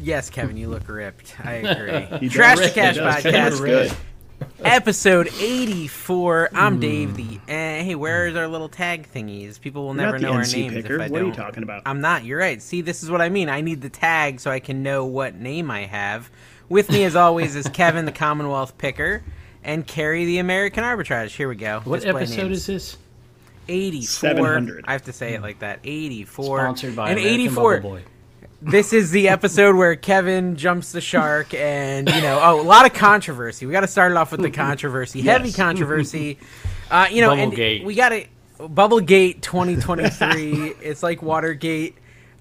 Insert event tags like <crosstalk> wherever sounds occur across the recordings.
Yes, Kevin, you look ripped. I <laughs> agree. Trash to Cash He does. Kevin podcast, episode 84. I'm Hmm. Dave the. Uh, hey, where's our little tag thingies? People will You're never know our NC names picker. if I What are you talking about? I'm not. You're right. See, this is what I mean. I need the tag so I can know what name I have. With me, as always, is <laughs> Kevin, the Commonwealth picker, and Cary, the American arbitrage. Here we go. What Display episode names. is this? 84. 700. I have to say it like that. 84. Sponsored by and American 84. This is the episode where Kevin jumps the shark, and you know, oh, a lot of controversy. We got to start it off with the controversy, <laughs> heavy controversy. Uh, you know, and we got it. Bubblegate 2023. it's like Watergate.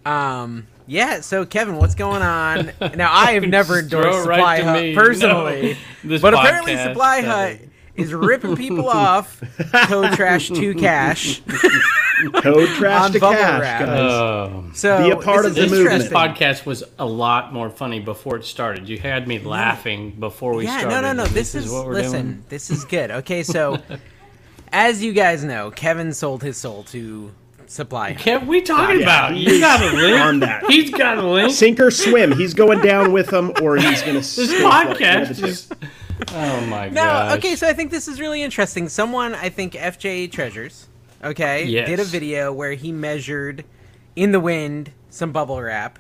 Um, yeah. So, Kevin, what's going on? Now, I have <laughs> never endorsed it right Supply Hut me. personally, <laughs> No. But apparently, Supply Hut. Is ripping people <laughs> off. Code Trash to Cash. <laughs> Code trash On to bubble cash, wrap. guys. Oh. So Be a part this of the movement. This podcast was a lot more funny before it started. You had me laughing before we yeah, started. no, no, no. This, is, what we're listen. doing. This is good. Okay, so as you guys know, Kevin sold his soul to Supply. Hut. What we talking Yeah, about? he You is got a link on that. He's got a link. Sink or swim. He's going down with them, or he's going to. This podcast just. Oh my god. No, okay, so I think this is really interesting. Someone, I think FJ Treasures, okay, Yes. did a video where he measured in the wind some bubble wrap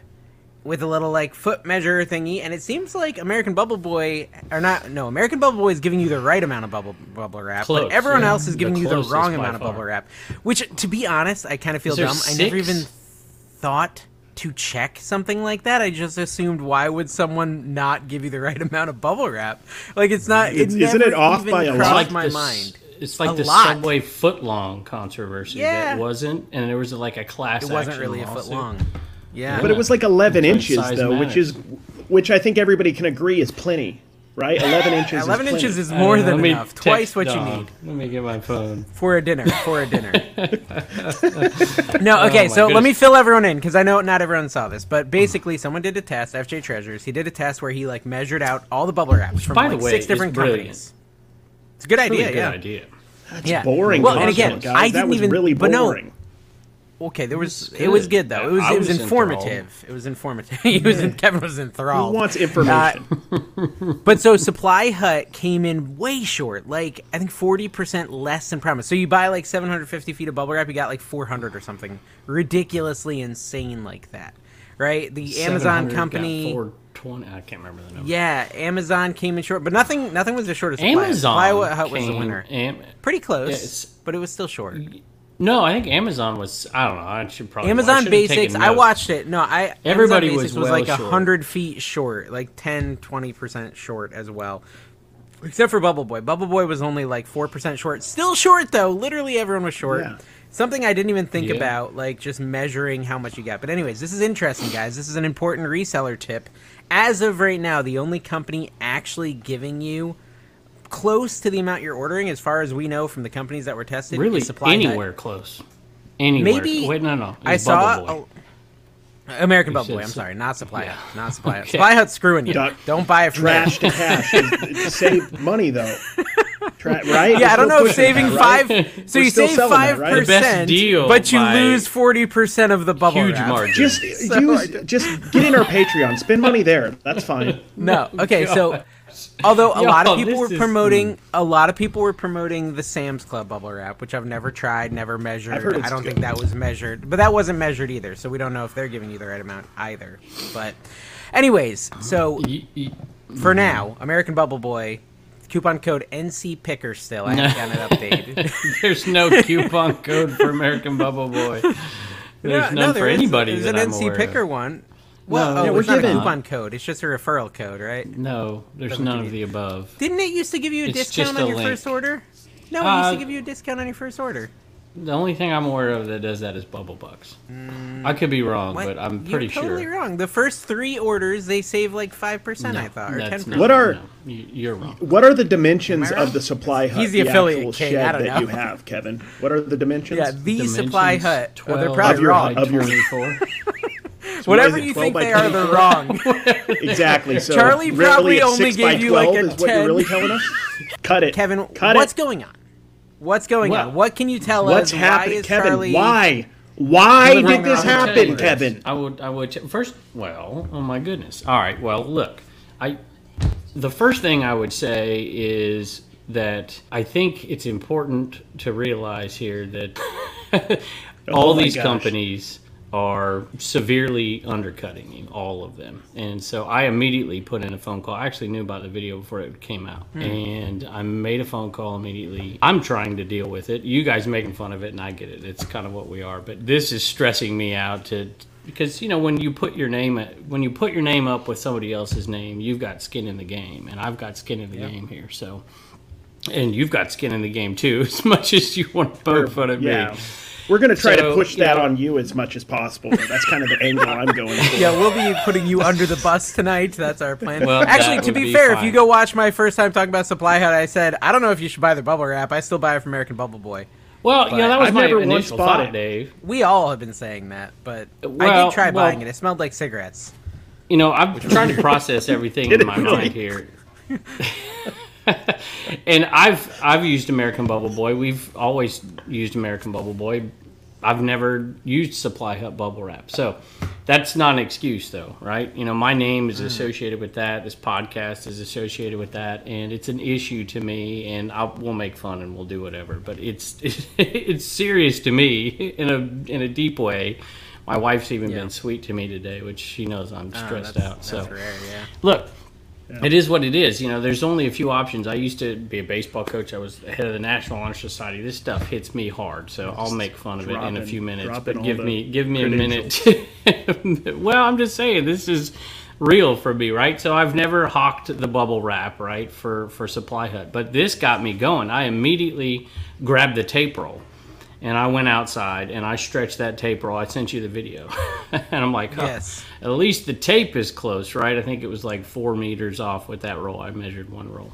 with a little like foot measure thingy, and it seems like American Bubble Boy, or not, no, American Bubble Boy is giving you the right amount of bubble bubble wrap, Close, but everyone yeah. else is The giving you the wrong amount of bubble wrap. Which, to be honest, I kind of feel dumb. I never even thought to check something like that. I just assumed why would someone not give you the right <laughs> amount of bubble wrap? Like it's not. It's- it isn't it off by a lot? like my this- mind. It's like A the lot. subway foot long controversy Yeah. that wasn't, and there was like a class. It wasn't action really a foot long. Yeah, But it was like 11 inches, size though, which is, which I think everybody can agree is plenty, right? <laughs> 11 inches. eleven is inches is more Uh, than let me enough. Twice text what you need Let me get my phone. for a dinner. For a dinner. <laughs> no, okay. Oh my so let me fill everyone in because I know not everyone saw this, but basically, someone did a test. FJ Treasures. He did a test where he like measured out all the bubble wraps from by the like way, six different brilliant. companies. It's a good Really idea. good yeah. idea. Yeah. Boring. Well, and again, guys. I didn't was even. really but no, boring. Okay, there was. It was good. though. It was. I it was, was informative. It was informative. <laughs> he was. In, Kevin was Who enthralled. wants uh, information? <laughs> But so Supply Hut came in way short, like I think forty percent less than promised. So you buy like seven hundred fifty feet of bubble wrap, you got like four hundred or something ridiculously insane like that, right? The Amazon company, 420. I can't remember the number. yeah, Amazon came in short, but nothing, nothing was as short as Supply Hut. Amazon Supply Hut was the winner, Am- pretty close, Yes. but it was still short. No, I think Amazon was. I don't know. I should probably. Amazon Basics, I watched it. No, I Everybody Amazon was Basics was well like a hundred feet short, like 10, 20 percent short as well. Except for Bubble Boy. Bubble Boy was only like four percent short. Still short though. Literally everyone was short. Yeah. Something I didn't even think Yeah. about, like just measuring how much you got. But anyways, this is interesting, guys. This is an important reseller tip. As of right now, the only company actually giving you close to the amount you're ordering, as far as we know from the companies that were tested, Really is Supply Hut. anywhere close. Anywhere. Maybe Wait, no, no. I saw Boy. a- American You Bubble Boy. I'm sorry, not Supply Yeah. Hut, not Supply <laughs> Hut. Supply Hut's screwing you. Duck- Don't buy it from Trash them. to cash. Is- Save money, though. Tra- right? Yeah, I We're don't know if saving that, right? five. So We're you save selling that, five right? Percent, deal but you lose forty percent of the bubble Huge wrap. margin. Just <laughs> use, just get in our Patreon. Spend money there. That's fine. No. Okay, so <laughs> although a <laughs> lot of people were promoting, a lot of people were promoting the Sam's Club bubble wrap, which I've never tried, never measured. I've heard it's I don't good. think that was measured, but that wasn't measured either. So we don't know if they're giving you the right amount either. But, anyways, so for now, American Bubble Boy. Coupon code NC Picker still. I haven't gotten it <laughs> updated. There's no coupon code for American Bubble Boy. <laughs> There's none for there is- anybody There's an I'm NC Picker of. one. Well, No, oh, yeah, it's we're not a coupon code. It's just a referral code, right? No, there's Doesn't none of the above. Didn't it used to give you a It's discount on a your link. first order? No, it used Uh, to give you a discount on your first order. The only thing I'm aware of that does that is Bubble Bucks. I could be wrong, What? but I'm pretty sure. You're totally sure. wrong. The first three orders they save like five percent. No, I thought, or 10%. not- What are- no, you- you're wrong. What are the dimensions Am I wrong? of the supply hut? He's the affiliate actual king, shed I don't that you have, Kevin. What are the dimensions? Yeah, the supply Dimensions hut. Oh, they're 12 probably Of your- wrong. of your- 24. <laughs> Whatever is it, you think by they are, they're wrong. <laughs> exactly. So Charlie really probably a only gave you, like, a is what 10. you're really telling us. Cut it, Kevin, Cut what's it. going on? What's going Well, on? What can you tell What's us? What's happening, Why is Kevin? Charlie? Why? Why Look, did this I will tell you happen. Kevin? I would. I would. ch- First, well, oh my goodness. All right. Well, look, I. The first thing I would say is that I think it's important to realize here that <laughs> oh all Oh these gosh. companies are severely undercutting you, all of them. And so I immediately put in a phone call. I actually knew about the video before it came out. Hmm. And I made a phone call immediately. I'm trying to deal with it. You guys making fun of it, and I get it. It's kind of what we are. But this is stressing me out to because you know when you put your name when you put your name up with somebody else's name, you've got skin in the game, and I've got skin in the game here. So, and you've got skin in the game too, <laughs> as much as you want to poke fun at Yeah. me. We're going to try So, to push that know- on you as much as possible. That's kind of the angle I'm going <laughs> for. Yeah, we'll be putting you under the bus tonight. That's our plan. Well, Actually, to be, be fair, if you go watch my first time talking about Supply Hut, I said I don't know if you should buy their bubble wrap. I still buy it from American Bubble Boy. Well, you know that was I've my never once initial bought thought, it. Dave. We all have been saying that, but I did try well- buying it. It smelled like cigarettes. You know, I'm trying to process everything in my really? mind here. <laughs> and I've I've used American Bubble Boy. We've always used American Bubble Boy. I've never used Supply Hut bubble wrap. So that's not an excuse though, right? You know, my name is associated with that. This podcast is associated with that and it's an issue to me and I'll, we'll make fun and we'll do whatever, but it's <laughs> it's serious to me in a in a deep way. My wife's even Yeah. been sweet to me today, which she knows I'm Ah, stressed that's- out. So that's rare, yeah. look, it is what it is. You know, there's only a few options. I used to be a baseball coach. I was the head of the National Honor Society. This stuff hits me hard, so I'll make fun of it in a few minutes. But give me give me a minute. <laughs> well, I'm just saying this is real for me, right? So I've never hawked the bubble wrap, right, for for Supply Hut, but this got me going. I immediately grabbed the tape roll. And I went outside and I stretched that tape roll. I sent you the video. <laughs> and I'm like, huh, Yes. at least the tape is close, right? I think it was like four meters off with that roll. I measured one roll.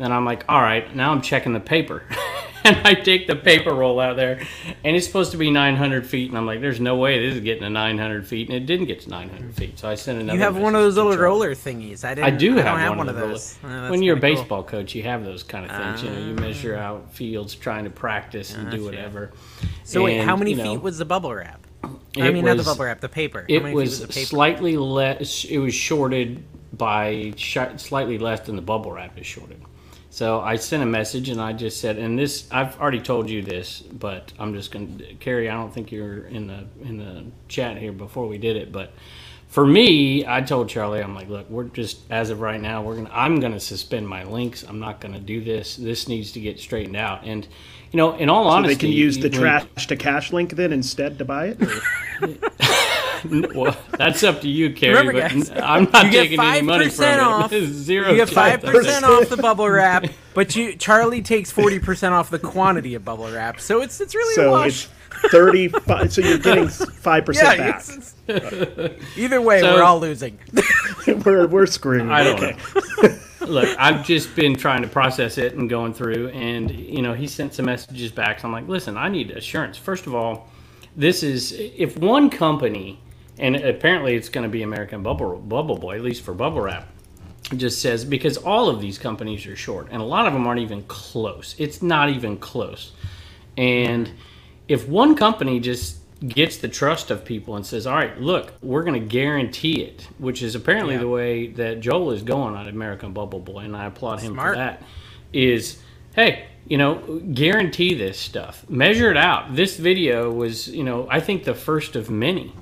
Then I'm like, all right, now I'm checking the paper. <laughs> and I take the paper roll out there, and it's supposed to be 900 feet. And I'm like, there's no way this is getting to 900 feet. And it didn't get to 900 feet. So I sent another You have one of those little Charlie. roller thingies. I didn't. I do I have, don't have one, of those. those. Uh, when you're a kinda cool. baseball coach, you have those kind of things. you know, you measure out fields trying to practice and do Gotcha. whatever. So wait, how many you know, feet was the bubble wrap? I it mean, not the bubble wrap, the paper. How It many was, feet was the paper? slightly less. It was shorted by sh- slightly less than the bubble wrap is shorted. So I sent a message and I just said, and this I've already told you this, but I'm just going to Cary. I don't think you're in the in the chat here before we did it, but for me, I told Charlie, I'm like, look, we're just as of right now, we're gonna I'm gonna suspend my links. I'm not gonna do this. This needs to get straightened out. And you know, in all So honesty, they can use the when- trash to cash link then instead to buy it? <laughs> Well, that's up to you, Cary. Remember, but guys, I'm not you get taking any five money from percent it. off. <laughs> Zero. You get five percent off the bubble <laughs> wrap, but you Charlie takes forty percent off the quantity of bubble wrap. So it's it's really a So wash. it's 35 so you're getting 5% yeah, back. it's- it's- either way, So- we're all losing. we're we're screwed. I don't okay. know. Look, I've just been trying to process it and going through, and you know, he sent some messages back. So I'm like, listen, I need assurance. First of all, this is if one company, and apparently it's going to be American Bubble Bubble Boy, at least for bubble wrap, just says because all of these companies are short, and a lot of them aren't even close. It's not even close. And if one company just gets the trust of people and says, "All right, look, we're going to guarantee it," which is apparently the way that Joel is going on American Bubble Boy, and I applaud him Smart. for that. Is hey, you know, guarantee this stuff, measure it out. This video was, you know, I think the first of many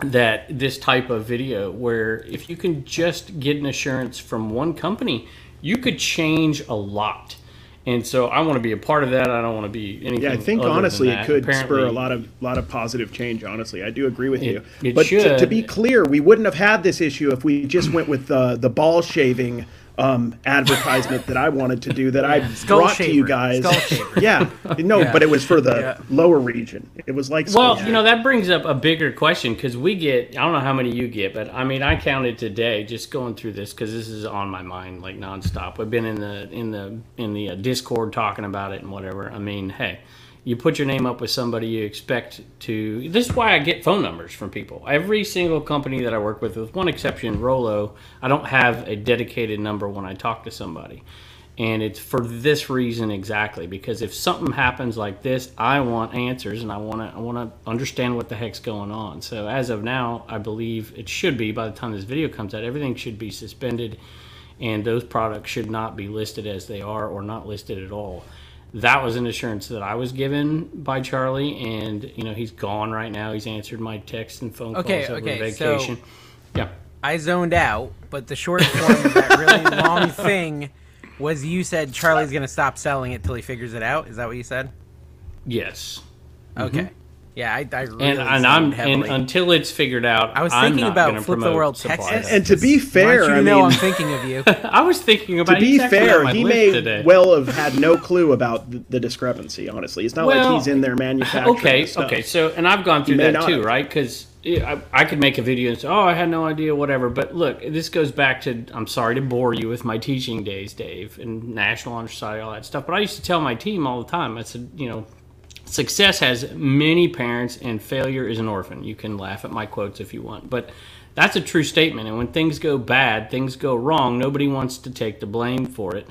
that this type of video where if you can just get an assurance from one company, you could change a lot. And so I want to be a part of that. I don't want to be anything. Yeah, I think honestly it could spur a lot of lot of positive change. Honestly, I do agree with you. it but to, to be clear, we wouldn't have had this issue if we just went with the the ball shaving um, advertisement that I wanted to do that I Skull brought to you guys. Yeah, no, Yeah. but it was for the Yeah. lower region. It was like Well, you know that brings up a bigger question because we get I don't know how many you get, but I mean I counted today just going through this because this is on my mind like nonstop. We've been in the in the in the uh, Discord talking about it and whatever. I mean, hey, you put your name up with somebody you expect to. This is why I get phone numbers from people. Every single company that I work with, with one exception, Rolo, I don't have a dedicated number when I talk to somebody and it's for this reason exactly because if something happens like this i want answers and i want to i want to understand what the heck's going on so as of now i believe it should be by the time this video comes out everything should be suspended and those products should not be listed as they are or not listed at all that was an assurance that i was given by charlie and you know he's gone right now he's answered my texts and phone calls Okay, over okay, so- yeah I zoned out, but the short form of that really <laughs> long thing was you said Charlie's going to stop selling it till he figures it out. Is that what you said? yes Okay. Mm-hmm. Yeah, I, I really and, and I'm and until it's figured out, I was I'm thinking not about Flip the World supply Texas. hut. And to be fair, you I know mean, I'm thinking of you. <laughs> I was thinking about to be he's actually on fair, he may today. well have had no clue about the, the discrepancy. Honestly, it's not Well, like he's in there manufacturing. okay, stuff. okay. So, and I've gone through may that not too, have. right? Because I, I could make a video and say, "Oh, I had no idea," whatever. But look, this goes back to I'm sorry to bore you with my teaching days, Dave, and National Honor Society, all that stuff. But I used to tell my team all the time. I said, you know, success has many parents, and failure is an orphan. You can laugh at my quotes if you want, but that's a true statement. And when things go bad, things go wrong. Nobody wants to take the blame for it.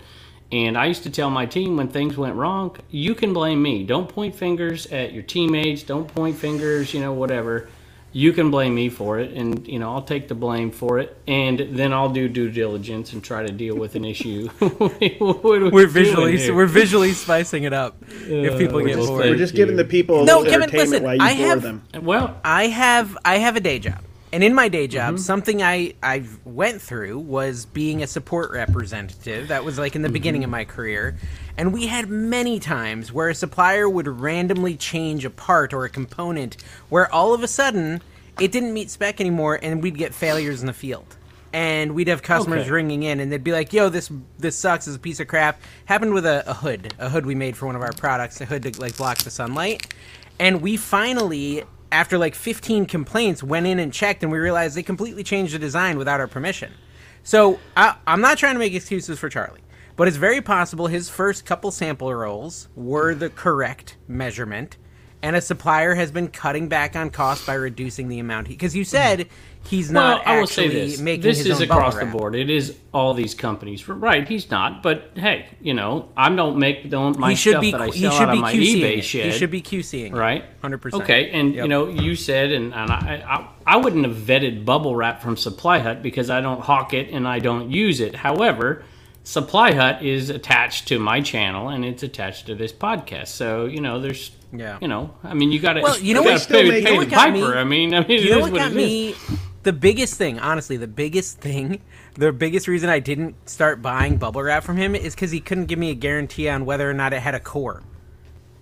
And I used to tell my team when things went wrong, you can blame me. Don't point fingers at your teammates. Don't point fingers, you know, whatever. You can blame me for it, and you know I'll take the blame for it, and then I'll do due diligence and try to deal with an issue. <laughs> What are we We're doing visually here? we're visually spicing it up. if uh, people get just- bored. We're just giving the people a No, little Kevin, entertainment listen, while you I have- them. well, I have I have a day job, and in my day job, Mm-hmm. something I I went through was being a support representative. That was like in the Mm-hmm. beginning of my career, and we had many times where a supplier would randomly change a part or a component, where all of a sudden it didn't meet spec anymore, and we'd get failures in the field. And we'd have customers Okay. ringing in, and they'd be like, "Yo, this this sucks. It's a piece of crap." Happened with a, a hood, a hood we made for one of our products, a hood to like block the sunlight. And we finally, after like 15 complaints, went in and checked, and we realized they completely changed the design without our permission. So I, I'm not trying to make excuses for Charlie, but it's very possible his first couple sample rolls were the correct measurement, and a supplier has been cutting back on cost by reducing the amount. Because you said he's well, not I will say this: this his is across the board. It is all these companies, right? He's not, but hey, you know, I don't make don't my He should stuff be. that I He sell should out be of my eBay it. shed. He should be QCing. right? 100%. Okay, and Yep. you know, you said, and, and I, I, I wouldn't have vetted bubble wrap from Supply Hut because I don't hawk it and I don't use it. However, Supply Hut is attached to my channel and it's attached to this podcast. So you know, there's, Yeah. you know, I mean, you got to, Well, you know what- still pay, make- pay you know the what got piper. me? I mean, I mean, it you know is what got it me is. The biggest thing honestly the biggest thing the biggest reason i didn't start buying bubble wrap from him is because he couldn't give me a guarantee on whether or not it had a core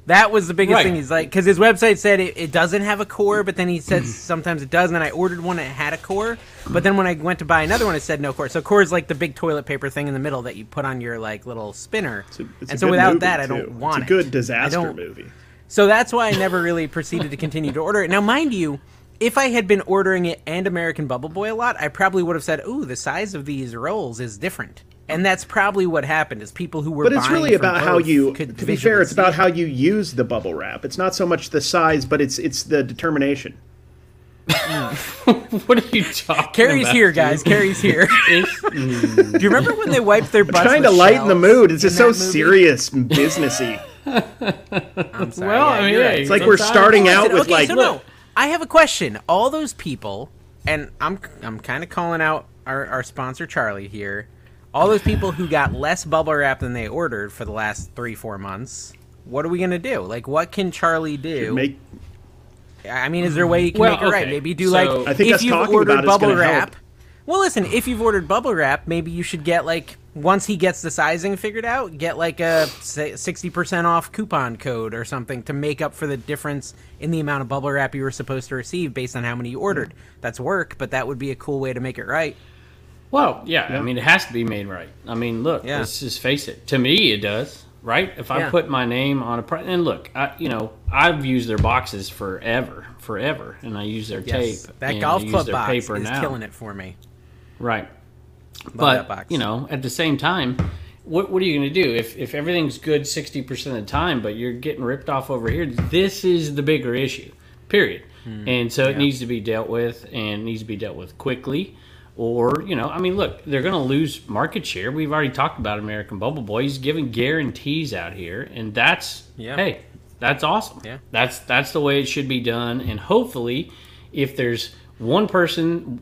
that was the biggest Right. thing he's like because his website said it, it doesn't have a core but then he said mm. sometimes it does and then i ordered one that had a core but then when i went to buy another one it said no core so core is like the big toilet paper thing in the middle that you put on your like little spinner It's a, it's and so without that i don't want it. It's a good it. Disaster movie. so that's why I never really proceeded to continue to order it. Now, mind you, if I had been ordering it and American Bubble Boy a lot, I probably would have said, "Ooh, the size of these rolls is different." And that's probably what happened. Is people who were But it's buying really about how you. could To be fair, it's about it. how you use the bubble wrap. It's not so much the size, but it's it's the determination. <laughs> What are you talking Cary's about? here, guys. Cary's here. <laughs> Do you remember when they wiped their butts? Trying to lighten the mood. It's just so movie? serious and businessy. <laughs> I'm sorry. well, yeah, I mean, yeah, right. It's like we're starting oh, out with okay, like so no, I have a question. All those people, and I'm I'm kind of calling out our, our sponsor Charlie here. All those people who got less bubble wrap than they ordered for the last three four months. What are we gonna do? Like, what can Charlie do? make I mean, is there a way you can Well, make it right? Maybe do so- like I think if you've ordered about bubble wrap. help. Well, listen, if you've ordered bubble wrap, maybe you should get like once he gets the sizing figured out, get like a sixty percent off coupon code or something to make up for the difference in the amount of bubble wrap you were supposed to receive based on how many you ordered. That's work, but that would be a cool way to make it right. Well, yeah, I mean, it has to be made right. I mean, look, Yeah. let's just face it. To me, it does, right? If I Yeah. put my name on a pri and look, I, you know, I've used their boxes forever, forever, and I use their Yes, tape. that and golf I use club their box paper is now. killing it for me. Right. but you know, at the same time, what what are you going to do if if everything's good sixty percent of the time, but you're getting ripped off over here? This is the bigger issue. Period. Hmm. and so it needs to be dealt with, and needs to be dealt with quickly. Or you know, I mean, look, they're going to lose market share. We've already talked about American Bubble Boy. He's giving guarantees out here, and that's Yeah. hey, that's awesome. Yeah. That's that's the way it should be done. And hopefully, if there's one person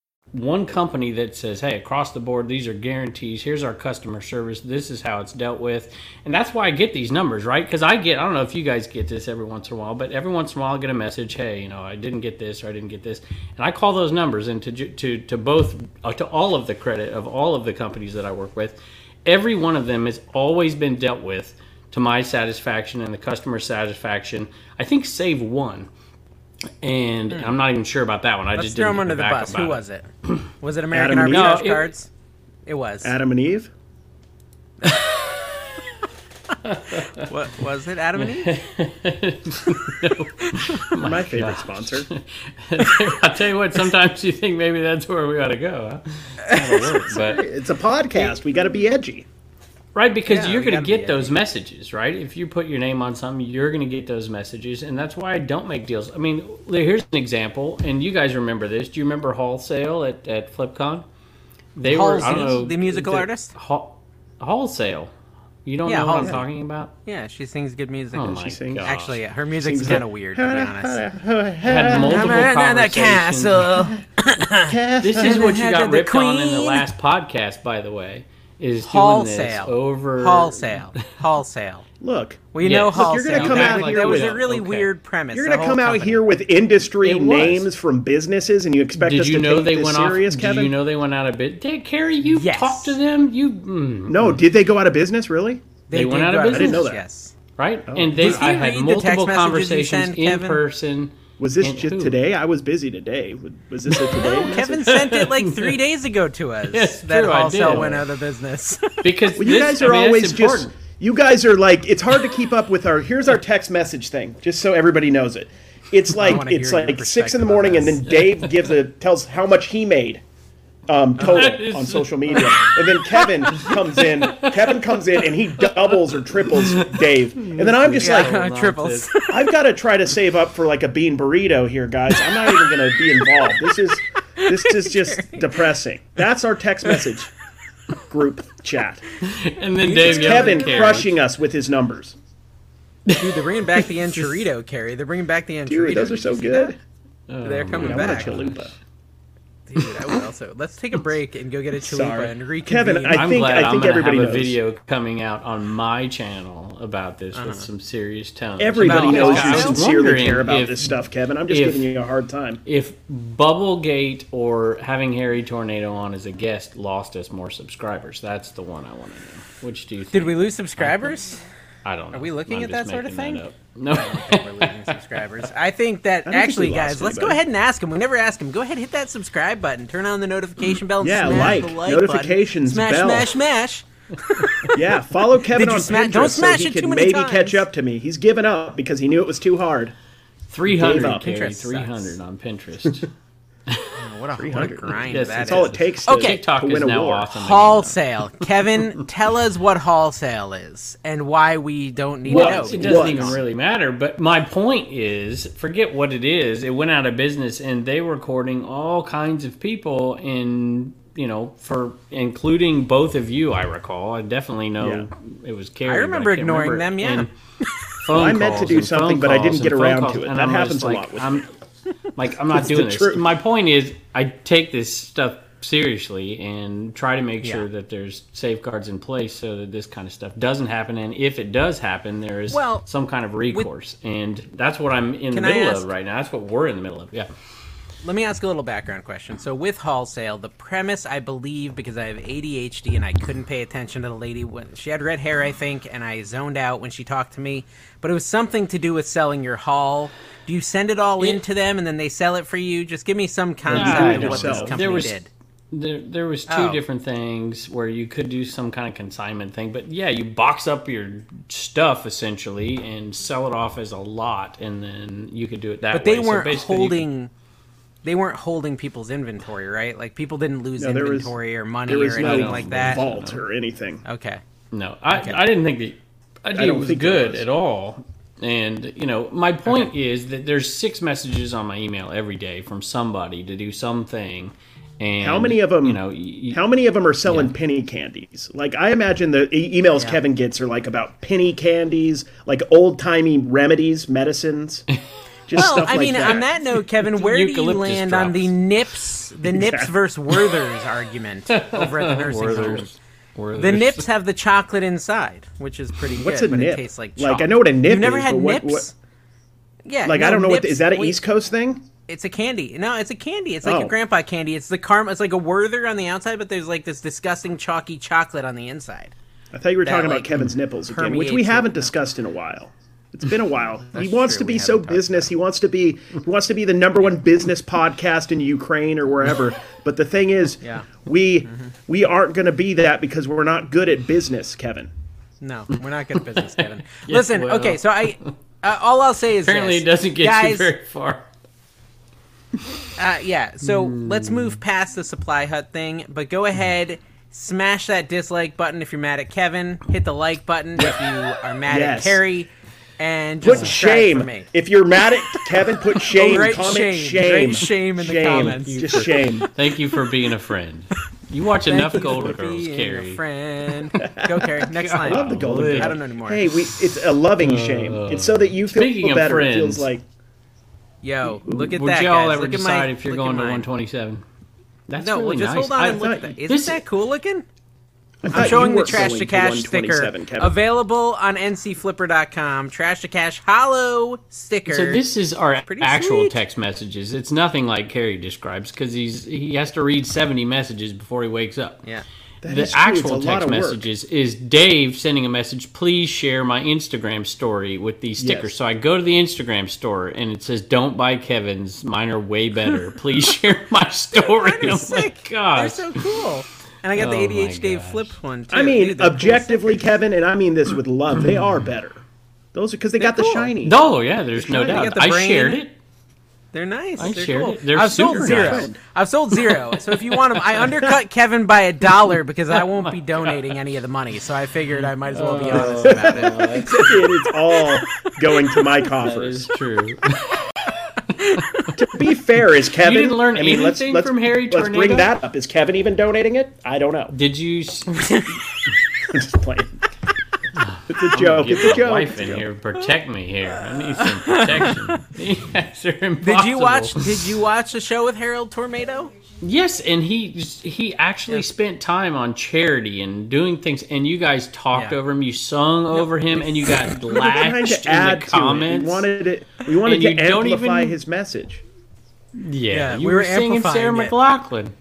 One company that says, "Hey, across the board, these are guarantees. Here's our customer service. This is how it's dealt with," and that's why I get these numbers, right? Because I get, I don't know if you guys get this every once in a while, but every once in a while I get a message, "Hey, you know, I didn't get this or I didn't get this," and I call those numbers, and to to to both uh, to all of the credit of all of the companies that I work with, every one of them has always been dealt with to my satisfaction and the customer satisfaction. I think save one. And hmm. I'm not even sure about that one. I. Let's just throw didn't him under the bus. Who was it? Was it <clears throat> American Adam Arbitrage Eve? No, it- Cards? It was. Adam and Eve. <laughs> What was it? Adam and Eve? <laughs> <laughs> my favorite sponsor. I'll tell you what. Sometimes you think maybe that's where we ought to go, huh? Work, but It's a podcast. We got to be edgy. Right because Yeah, you're going to get be those messages, right? If you put your name on something, you're going to get those messages, and that's why I don't make deals. I mean, here's an example, and you guys remember this. Do you remember Wholesale at at FlipCon? They were I don't know the musical artist? Whol- Wholesale. You don't Yeah, know what I'm Halsey. talking about? Yeah, she sings good music. Oh my sings- gosh. Actually, yeah, her music's kind of weird, <laughs> to be honest. had multiple I'm in the conversations. castle. <laughs> <laughs> This is what you got ripped on in the last podcast, by the way. Is doing this Wholesale. over Wholesale. Wholesale. <laughs> Look, Well, you Yes. know Look, wholesale. you're gonna come that, out that here was with- a really okay. weird premise. you're going to come out company. here with industry names from businesses, and you expect Did us you to know take they this went serious, off? Kevin? Did you know they went out of business? Did Carrie, you Yes. talked to them? You mm, No, did they go out of business? Really? They went out of business? I didn't know that. Yes. right? And they, I had multiple text messages you conversations sent, in Kevin? person. Was this And just who? today? I was busy today. Was this a today? message? Kevin sent it like <laughs> three days ago to us. Yes, that true, I wholesale went out of business. <laughs> Because Well, you this- guys I are mean, always just. You guys are like. It's hard to keep up with our. Here's our text message thing, just so everybody knows it. It's like it's like six in the morning, and then Dave gives a tells how much he made. Um, <laughs> total on social media, and then Kevin comes in. Kevin comes in and he doubles or triples Dave, and then I'm just like, <laughs> triples. I've got to try to save up for like a bean burrito here, guys. I'm not even going to be involved. This is this is just <laughs> depressing. That's our text message group chat. And then Dave Kevin crushing us with his numbers. Dude, they're bringing back the Enchirito, Cary. They're bringing back the Enchirito. Dude, those are so good. that? They're coming I want a back. Chalupa. Dude, I would also. Let's take a break and go get a <laughs> chalupa Sorry. and reconvene. Kevin, I I'm think- glad I I'm gonna everybody have a knows. video coming out on my channel about this with uh-huh. some serious tone. Everybody About knows you I sincerely care about if- this stuff, Kevin. I'm just if- giving you a hard time. If Bubblegate or having Harry Tornado on as a guest lost us more subscribers, that's the one I want to know. Which do you think? Did we lose subscribers? I don't know. Are we looking I'm at that sort of making thing? that up. No. We're losing subscribers. I think that <laughs> don't think actually, guys, let's go ahead and ask them. We never ask them. Go ahead, hit that subscribe button, turn on the notification bell, and Yeah, smash like, the like notifications, button. Smash, bell. smash, smash. <laughs> Yeah, follow <laughs> Kevin on sma- Pinterest don't so smash he it too can maybe times. catch up to me. He's given up because he knew it was too hard. 300, Gave up. Cary, Pinterest 300 on Pinterest. What a, what a grind Yes, that That's all it takes to, Okay. TikTok to is win a now war. awesome. sale, Kevin, <laughs> tell us what wholesale is and why we don't need What? to know. It doesn't What? even really matter. But my point is, forget what it is. It went out of business, and they were courting all kinds of people, in you know, for including both of you. I recall. I definitely know it was Cary. I remember can't ignoring remember. them, yeah. And <laughs> phone I meant to do something, but I didn't get around calls, to it. and That I'm happens just a like, lot with I'm like, I'm not doing this. truth. My point is, I take this stuff seriously and try to make sure Yeah. that there's safeguards in place so that this kind of stuff doesn't happen. And if it does happen, there is Well, some kind of recourse. and that's what I'm in the middle of right now. That's what we're in the middle of. Yeah. Let me ask a little background question. So with Hall Sale, the premise, I believe, because I have ADHD and I couldn't pay attention to the lady when she had red hair, I think, and I zoned out when she talked to me. But it was something to do with selling your haul. Do you send it all in to them and then they sell it for you? Just give me some concept of what this company There was- did. There, there was two Oh. different things where you could do some kind of consignment thing, but yeah, you box up your stuff essentially and sell it off as a lot, and then you could do it that way. But way. they weren't basically you holding. They weren't holding people's inventory, right? Like people didn't lose No, there was- inventory or money There was or no anything like that. vault or anything. Okay. no, I, I didn't think the idea don't was think good was. at all. And you know, my point is that there's six messages on my email every day from somebody to do something. And How many of them? You know, y- how many of them are selling penny candies? Like I imagine the e- emails Kevin gets are like about penny candies, like old timey remedies, medicines. <laughs> Just Well, stuff I like mean, that. on that note, Kevin, where do you Eucalyptus land on the. Nips, the <laughs> Nips versus Werther's argument <laughs> over at the nursing home? Werther's- Werther's. The Nips have the chocolate inside, which is pretty good. What's a but nip? It tastes like Like, I know what a nip You've never is, had but what- Nips? what- Yeah, like no, I don't know what Nips- is that an East Coast thing? It's a candy. No, it's a candy. It's like Oh. a grandpa candy. It's the caramel. It's like a Werther on the outside, but there's like this disgusting chalky chocolate on the inside. I thought you were That, talking like, about Kevin's nipples again, which we haven't discussed in a while. It's been a while. he wants true, to be so haven't business. He wants to be he wants to be the number one business podcast in Ukraine or wherever. <laughs> but the thing is, Yeah. we Mm-hmm. we aren't going to be that because we're not good at business, Kevin. No, we're not good at business, Kevin. <laughs> Listen, well. okay, so I uh, all I'll say is apparently this. it doesn't get Guys, you very far. Uh, yeah, so let's Hmm. move past the supply hut thing, but go ahead, smash that dislike button if you're mad at Kevin, hit the like button if you are mad Yes. at Cary, and just Put subscribe for shame. me. If you're mad at <laughs> Kevin, put shame. write Comment shame. shame. Write shame in the comments. Just shame. <laughs> Thank you for being a friend. You <laughs> watch Thank enough you Golden Girls, Cary. friend. Go, Cary. Next line. I love the Golden Girls. I don't know anymore. Hey, we, it's a loving shame. Uh, it's so that you feel Speaking of better. It feels like Yo, look at Would that, y'all guys. ever look decide my, if you're going to 127? That's No, really just nice. hold on I and look thought at that. you- Isn't this- that cool looking? I I'm showing the Trash to Cash sticker Kevin. available on ncflipper.com. Trash to Cash hollow sticker. So this is our Pretty actual sweet. text messages. It's nothing like Cary describes because he's he has to read 70 messages before he wakes up. yeah. That the is true. It's actual text messages is Dave sending a message. Please share my Instagram story with these stickers. Yes. So I go to the Instagram store and it says, "Don't buy Kevin's. Mine are way better. <laughs> Please share my story." They're <laughs> Oh my sick. They're so cool. And I got the Oh my ADHD Dave gosh. flip one too. I mean, Dude, they're cool objectively, Kevin, and I mean this with love, they are better. Those are because they got the shiny. No, yeah, there's no They doubt. the I shared it. They're nice. I They're shared cool. it. They're I've sold super zero. nice. I've sold zero. So if you want them, I undercut <laughs> Kevin by a dollar because I won't be <laughs> oh donating any of the money. So I figured I might as well be Oh. honest about it. <laughs> it's all going to my coffers. is true. To be fair, is Kevin? You didn't learn I mean, let's, anything let's, from Harry Tornado. Let's bring that up. Is Kevin even donating it? I don't know. Did you s- I'm just playing. <laughs> It's a joke. get It's a my joke. wife It's a in joke. here? Protect me here. I need some protection. <laughs> <laughs> You guys are Did you watch? Did you watch the show with Harold Tornado? Yes, and he he actually spent time on charity and doing things, and you guys talked Yeah. over him. You sung over him, and you got We were lashed in add the comments. it. We wanted it. We wanted And to you don't amplify even- his message. yeah, Yeah, you we were, were singing Sarah amplifying it. McLachlan.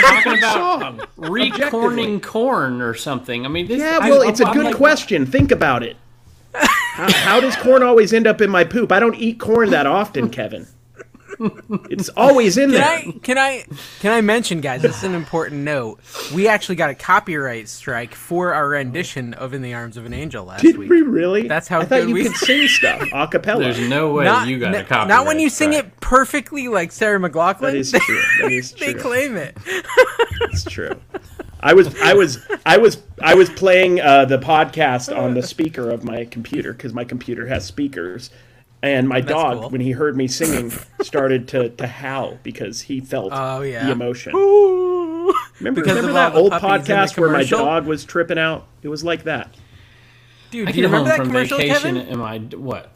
Talking about recorning corn or something. I mean, this, Yeah, I- well, it's a good like, question. Think about it. How, how does corn always end up in my poop? I don't eat corn that often, Kevin. It's always in Can there. I can I can I mention, guys? This is an important note. We actually got a copyright strike for our rendition of "In the Arms of an Angel" last Did week. we really? That's how I thought good you we- could sing stuff a cappella. There's no way Not, you got n- a copyright. not when you sing strike. it perfectly like Sarah McLachlan. That is true. That is <laughs> they claim it. It's true. I was I was I was I was playing uh, the podcast on the speaker of my computer because my computer has speakers, and my dog cool. when he heard me singing <laughs> started to, to howl because he felt Oh, yeah. the emotion. Ooh. Remember, Because remember that old puppies in the podcast where my dog was tripping out? It was like that. Dude, I do you remember that from commercial, vacation, Kevin? and my what?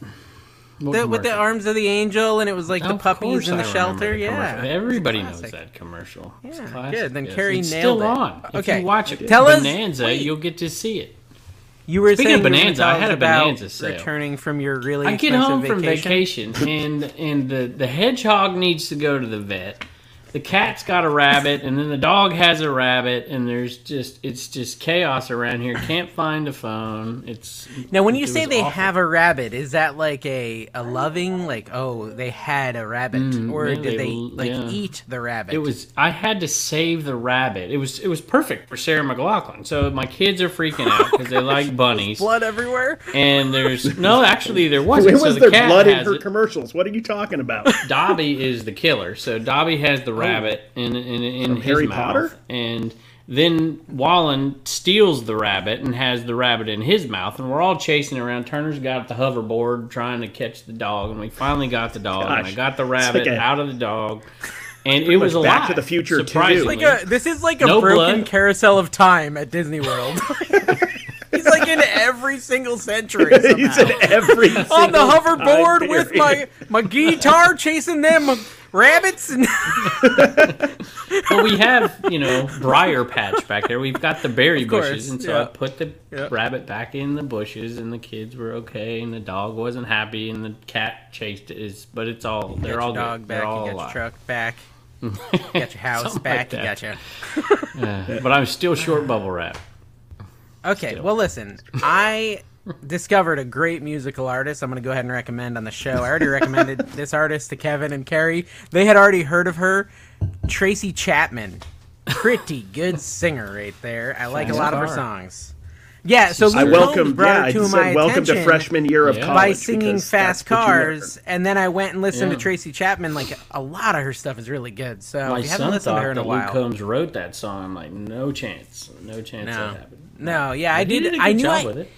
What The, with the arms of the angel, and it was like the puppies in the I shelter. the Yeah, everybody knows that commercial. Yeah, good. Then yes. Cary it's nailed still it. on. If Okay. you watch it. Tell us- Bonanza, wait. you'll get to see it. You were Speaking saying of you were gonna Bonanza, I had a Bonanza sale. returning from your really I get home vacation. from vacation, and and the the hedgehog needs to go to the vet. The cat's got a rabbit, and then the dog has a rabbit, and there's just it's just chaos around here. Can't find a phone. It's Now, when you say they awful. have a rabbit, is that like a, a loving, like, oh, they had a rabbit? Mm, or yeah, did they they, like, yeah. eat the rabbit? It was I had to save the rabbit. It was it was perfect for Sarah McLachlan. So my kids are freaking out because they like <laughs> bunnies. blood everywhere. And there's no, actually there <laughs> wasn't. so was the there cat blood in her it. commercials? What are you talking about? Dobby is the killer. So Dobby has the rabbit <laughs> in in, in From his Harry mouth, Potter? and then Wallen steals the rabbit and has the rabbit in his mouth, and we're all chasing around. Turner's got the hoverboard trying to catch the dog, and we finally got the dog, and I Gosh. got the rabbit like a- out of the dog, and it was a Back alive. to the Future too. surprisingly. Like a, this is like a No broken blood. carousel of time at Disney World. <laughs> He's like in every single century. <laughs> He somehow. said every <laughs> On the hoverboard time with period. my my guitar chasing them uh, rabbits and <laughs> Well, we have, you know, briar patch back there. We've got the berry course, bushes, and so yeah. I put the Yeah. rabbit back in the bushes, and the kids were okay, and the dog wasn't happy, and the cat chased his. But it's all they're all dog good. back, They're all you got your truck back, you got your house Something back, like you got that. your Yeah, but I'm still short bubble wrap. Okay, Still. well, listen, I discovered a great musical artist. I'm going to go ahead and recommend on the show. I already recommended <laughs> this artist to Kevin and Cary. They had already heard of her, Tracy Chapman. Pretty good singer right there. I like a lot of her car. songs. Yeah, so I Luke welcome. Combs brought Yeah, her to just my welcome to attention freshman year of Yeah. college by singing because Fast that's what you Cars, and then I went and listened Yeah. to Tracy Chapman. Like a lot of her stuff is really good. So My if you haven't son listened to her thought in a that Luke while, Combs wrote that song. I'm like, no chance, no chance No. that happened. No, yeah, I He did. a I good knew job I, with it.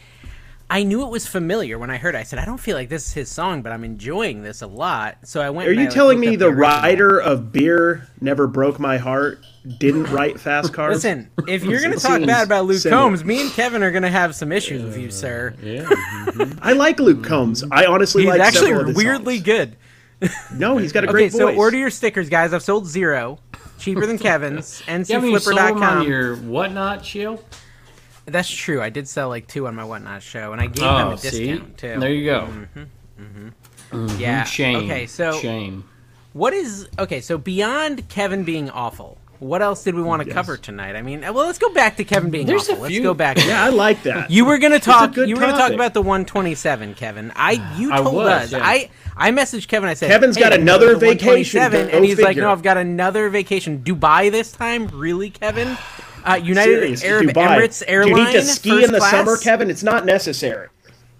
I knew it was familiar when I heard it. I said, I don't feel like this is his song, but I'm enjoying this a lot. So I went. Are and I, you like, telling me up the writer of Beer Never Broke My Heart didn't write Fast <laughs> Cars? Listen, if you're going <laughs> to talk bad about Luke similar. Combs, me and Kevin are going to have some issues with you, sir. Yeah, <laughs> mm-hmm. I like Luke Combs. I honestly He's like actually several of his weirdly songs. good. No, he's got a great Okay, great so order your stickers, guys. I've sold zero, cheaper than Kevin's. yeah. I mean, you sold 'em your whatnot shield. That's true. I did sell like two on my whatnot show, and I gave them Oh, a see, discount too. there you go. Mm-hmm. Mm-hmm. Mm-hmm. yeah. Shame. Okay, so shame. What is okay? So beyond Kevin being awful, what else did we want to Yes. cover tonight? I mean, well, let's go back to Kevin being There's a awful. Let's go back. yeah, I like that. You were gonna talk. You were gonna talk about the 127, Kevin. I <sighs> you I told was, us. yeah. I I messaged Kevin. I said Kevin's hey, got another the vacation, 127, go and he's like, "No, I've got another vacation. Dubai this time, really, Kevin? <sighs> Uh, United Serious, Arab Dubai. Emirates Do you Airline. need to ski in the class? summer, Kevin? It's not necessary.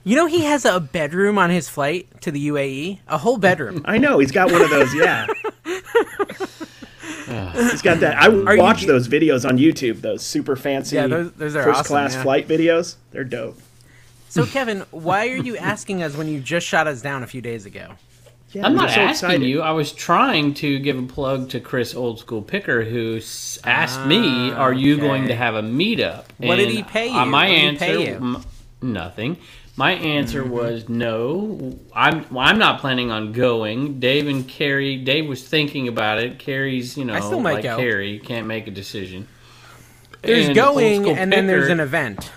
You know he has a bedroom on his flight to the UAE. A whole bedroom. I know he's got one of those. Yeah, <laughs> <sighs> he's got that. I you watch ge- those videos on YouTube. Those super fancy Yeah, those- those are first awesome, class yeah. flight videos. They're dope. So Kevin, why are you asking us when you just shot us down a few days ago? Yeah, I'm not so asking excited. you. I was trying to give a plug to Chris Old School Picker, who asked me, "Are you okay. going to have a meetup?" What did he pay uh, you? my What did he answer, pay you? m- nothing. My answer Mm-hmm. was no. I'm well, I'm not planning on going. Dave and Cary. Dave was thinking about it. Cary's, you know, I still might like go. Cary can't make a decision. There's And going, and then there's an event.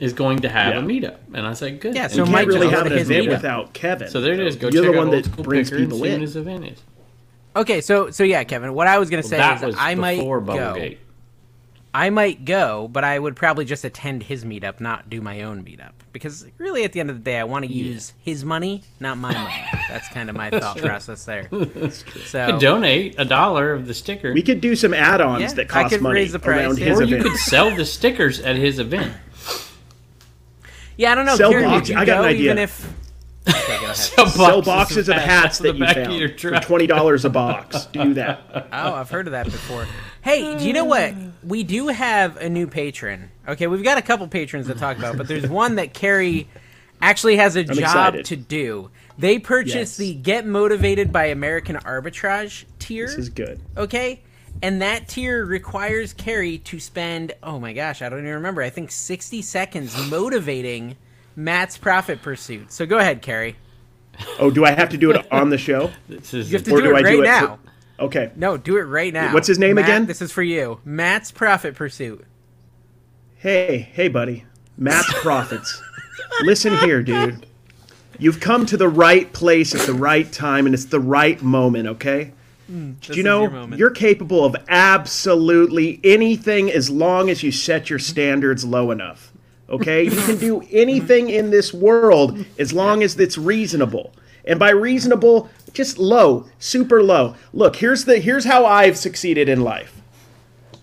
Is going to have Yeah. a meetup, and I said, "Good." Yeah, so You Mike can't really have an event meetup. without Kevin. So there it is. Go You're check the one Old that School brings Picker and people see in. his event is. Okay, so so yeah, Kevin. What I was gonna say is was I might go. Bubblegate. I might go, but I would probably just attend his meetup, not do my own meetup, because really, at the end of the day, I want to use his money, not my money. That's kind of my <laughs> thought process there. <laughs> So could donate a dollar of the sticker, We could do some add-ons Yeah, that I cost could money raise the price, around yeah. his or you could sell the stickers at his event. Yeah, I don't know. Sell Karen, would boxes. I got go an idea. even if? Okay, go ahead. Sell boxes of hats on that you back found your for twenty dollars a <laughs> box. Do that. Oh, I've heard of that before. Hey, do you know what? We do have a new patron. Okay, we've got a couple patrons to talk about, but there's <laughs> one that Cary actually has a job excited. to do. They purchased Yes. the Get Motivated by American Arbitrage tier. This is good. okay? And that tier requires Cary to spend, oh my gosh, I don't even remember. I think 60 seconds <sighs> motivating Matt's profit pursuit. So go ahead, Carrie. Oh, do I have to do it on the show? <laughs> This is You have to Or do do it I right do it now. for- Okay. No, do it right now. What's his name Matt, again? This is for you. Matt's Profit Pursuit. Hey, hey, buddy. Matt's Profits. <laughs> Listen here, dude. You've come to the right place at the right time, and it's the right moment, okay? Mm, Did this you know your you're capable of absolutely anything as long as you set your mm-hmm. standards low enough? Okay? <laughs> You can do anything in this world as long as it's reasonable. And by reasonable, just low, super low. Look, here's the here's how I've succeeded in life.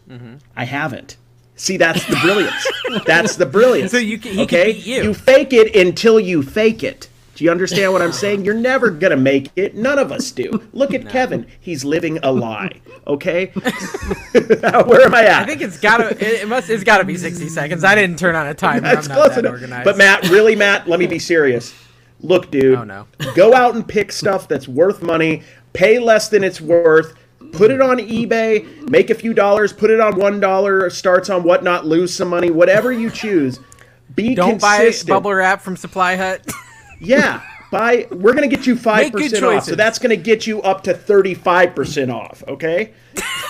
Mm-hmm. I haven't. See, that's the brilliance. <laughs> that's the brilliance. So you can- can okay? beat you. you fake it until you fake it. Do you understand what I'm saying? You're never gonna make it. None of us do. Look at Kevin. He's living a lie. Okay. <laughs> Where am I at? I think it's gotta. It, it must. It's gotta be sixty seconds. I didn't turn on a timer. That's I'm not close that enough. organized. But Matt, really, Matt, let me be serious. Look, dude. Oh, no. Go out and pick stuff that's worth money. Pay less than it's worth. Put it on eBay. Make a few dollars. Put it on one dollar. Starts on whatnot. Lose some money. Whatever you choose. Be don't buy consistent. bubble wrap from Supply Hut. <laughs> Yeah. Buy. We're gonna get you <laughs> five percent off. So that's gonna get you up to thirty-five percent off. Okay.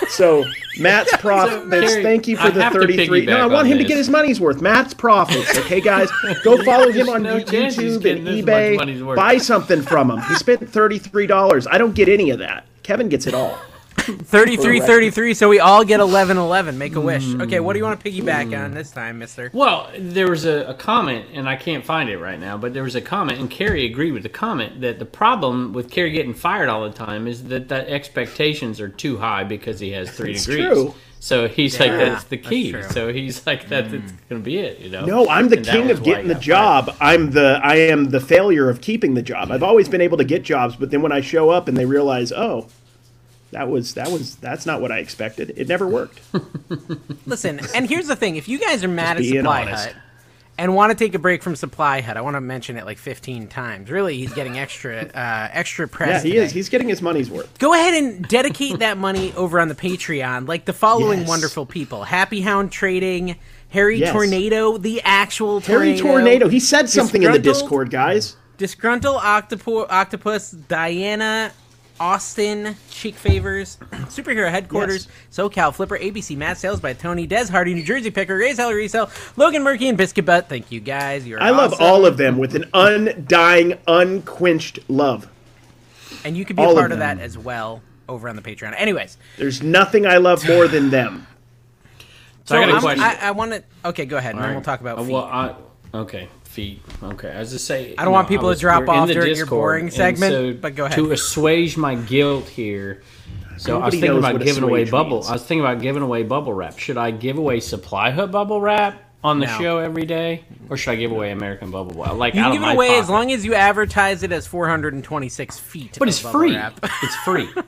So Matt's <laughs> profits. Cary, thank you for I the thirty-three. No, I want him to get his money's worth. Matt's profits. Okay, guys, go <laughs> follow him on no YouTube and this eBay. Buy something from him. He spent thirty-three dollars. I don't get any of that. Kevin gets it all. 33 33 so we all get 11 11 make a wish Mm. okay what do you want to piggyback on this time mister Well, there was a, a comment, and I can't find it right now, but there was a comment, and Cary agreed with the comment that the problem with Cary getting fired all the time is that the expectations are too high because he has three It's degrees. true. So he's like, Yeah, that's the that's key. true. so he's like, that's it's going to be it, you know? No, I'm the And that king was of why getting the got job. I'm the I am the failure of keeping the job. I've always been able to get jobs, but then when I show up and they realize, oh, that was that was that's not what I expected. It never worked. <laughs> listen and here's the thing if you guys are mad at Supply honest. Hut and want to take a break from Supply Hut I want to mention it like 15 times really he's getting extra uh, extra press Yeah, he today. is. He's getting his money's worth. go ahead and dedicate that money over on the Patreon, like the following Yes. wonderful people: Happy Hound Trading, Harry Yes. Tornado, the actual Harry tornado, Tornado. He said something in the Discord, guys. Disgruntled Octopu- Octopus, Diana, Austin, Cheek Favors, <clears throat> Superhero Headquarters, SoCal Flipper, ABC Matt Sales by Tony, Des Hardy, New Jersey Picker, Ray's Hell Resell, Logan Murky, and Biscuit Butt. Thank you guys. You're I love all of them with an undying, unquenched love. and you can be a all of part of, them. that as well over on the Patreon. Anyways, There's nothing I love more than <sighs> them. So I got a I'm- question. I, I want to. Okay, go ahead, and then we'll talk about Uh. Well, I, okay, feet. Okay, as I say, I don't want people to drop off the during your boring segment, so but go ahead. To assuage my guilt here, so I was thinking about giving away assuage bubble. I was thinking about giving away bubble wrap. Should I give away Supply Hut bubble wrap on the No. show every day, or should I give away American bubble wrap? Like you out can give of it my away as long as you advertise it as 426 feet. But of it's free. wrap. It's free. <laughs>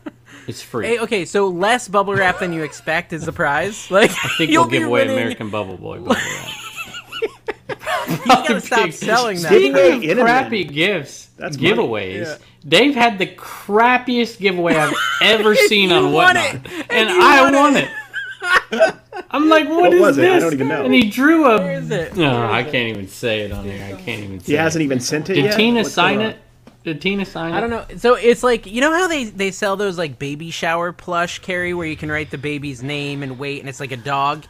It's free. Hey, okay, so less bubble wrap than you expect is the prize. Like I think you'll we'll give away winning- American Bubble Boy bubble wrap. You gotta stop selling that. Speaking Hey, of Inman. crappy gifts, That's giveaways, Yeah. Dave had the crappiest giveaway I've <laughs> ever seen on won Whatnot, it. and, And I won won it. it. I'm like, What is was it? this? I don't even know. And he drew a. Where is it? No, Where is I can't even say it on here. I can't even. Say it. He hasn't it. even sent it Did yet. Tina What's sign it? Did Tina sign it? I don't know. So it's like you know how they they sell those like baby shower plush carry where you can write the baby's name and weight and it's like a dog,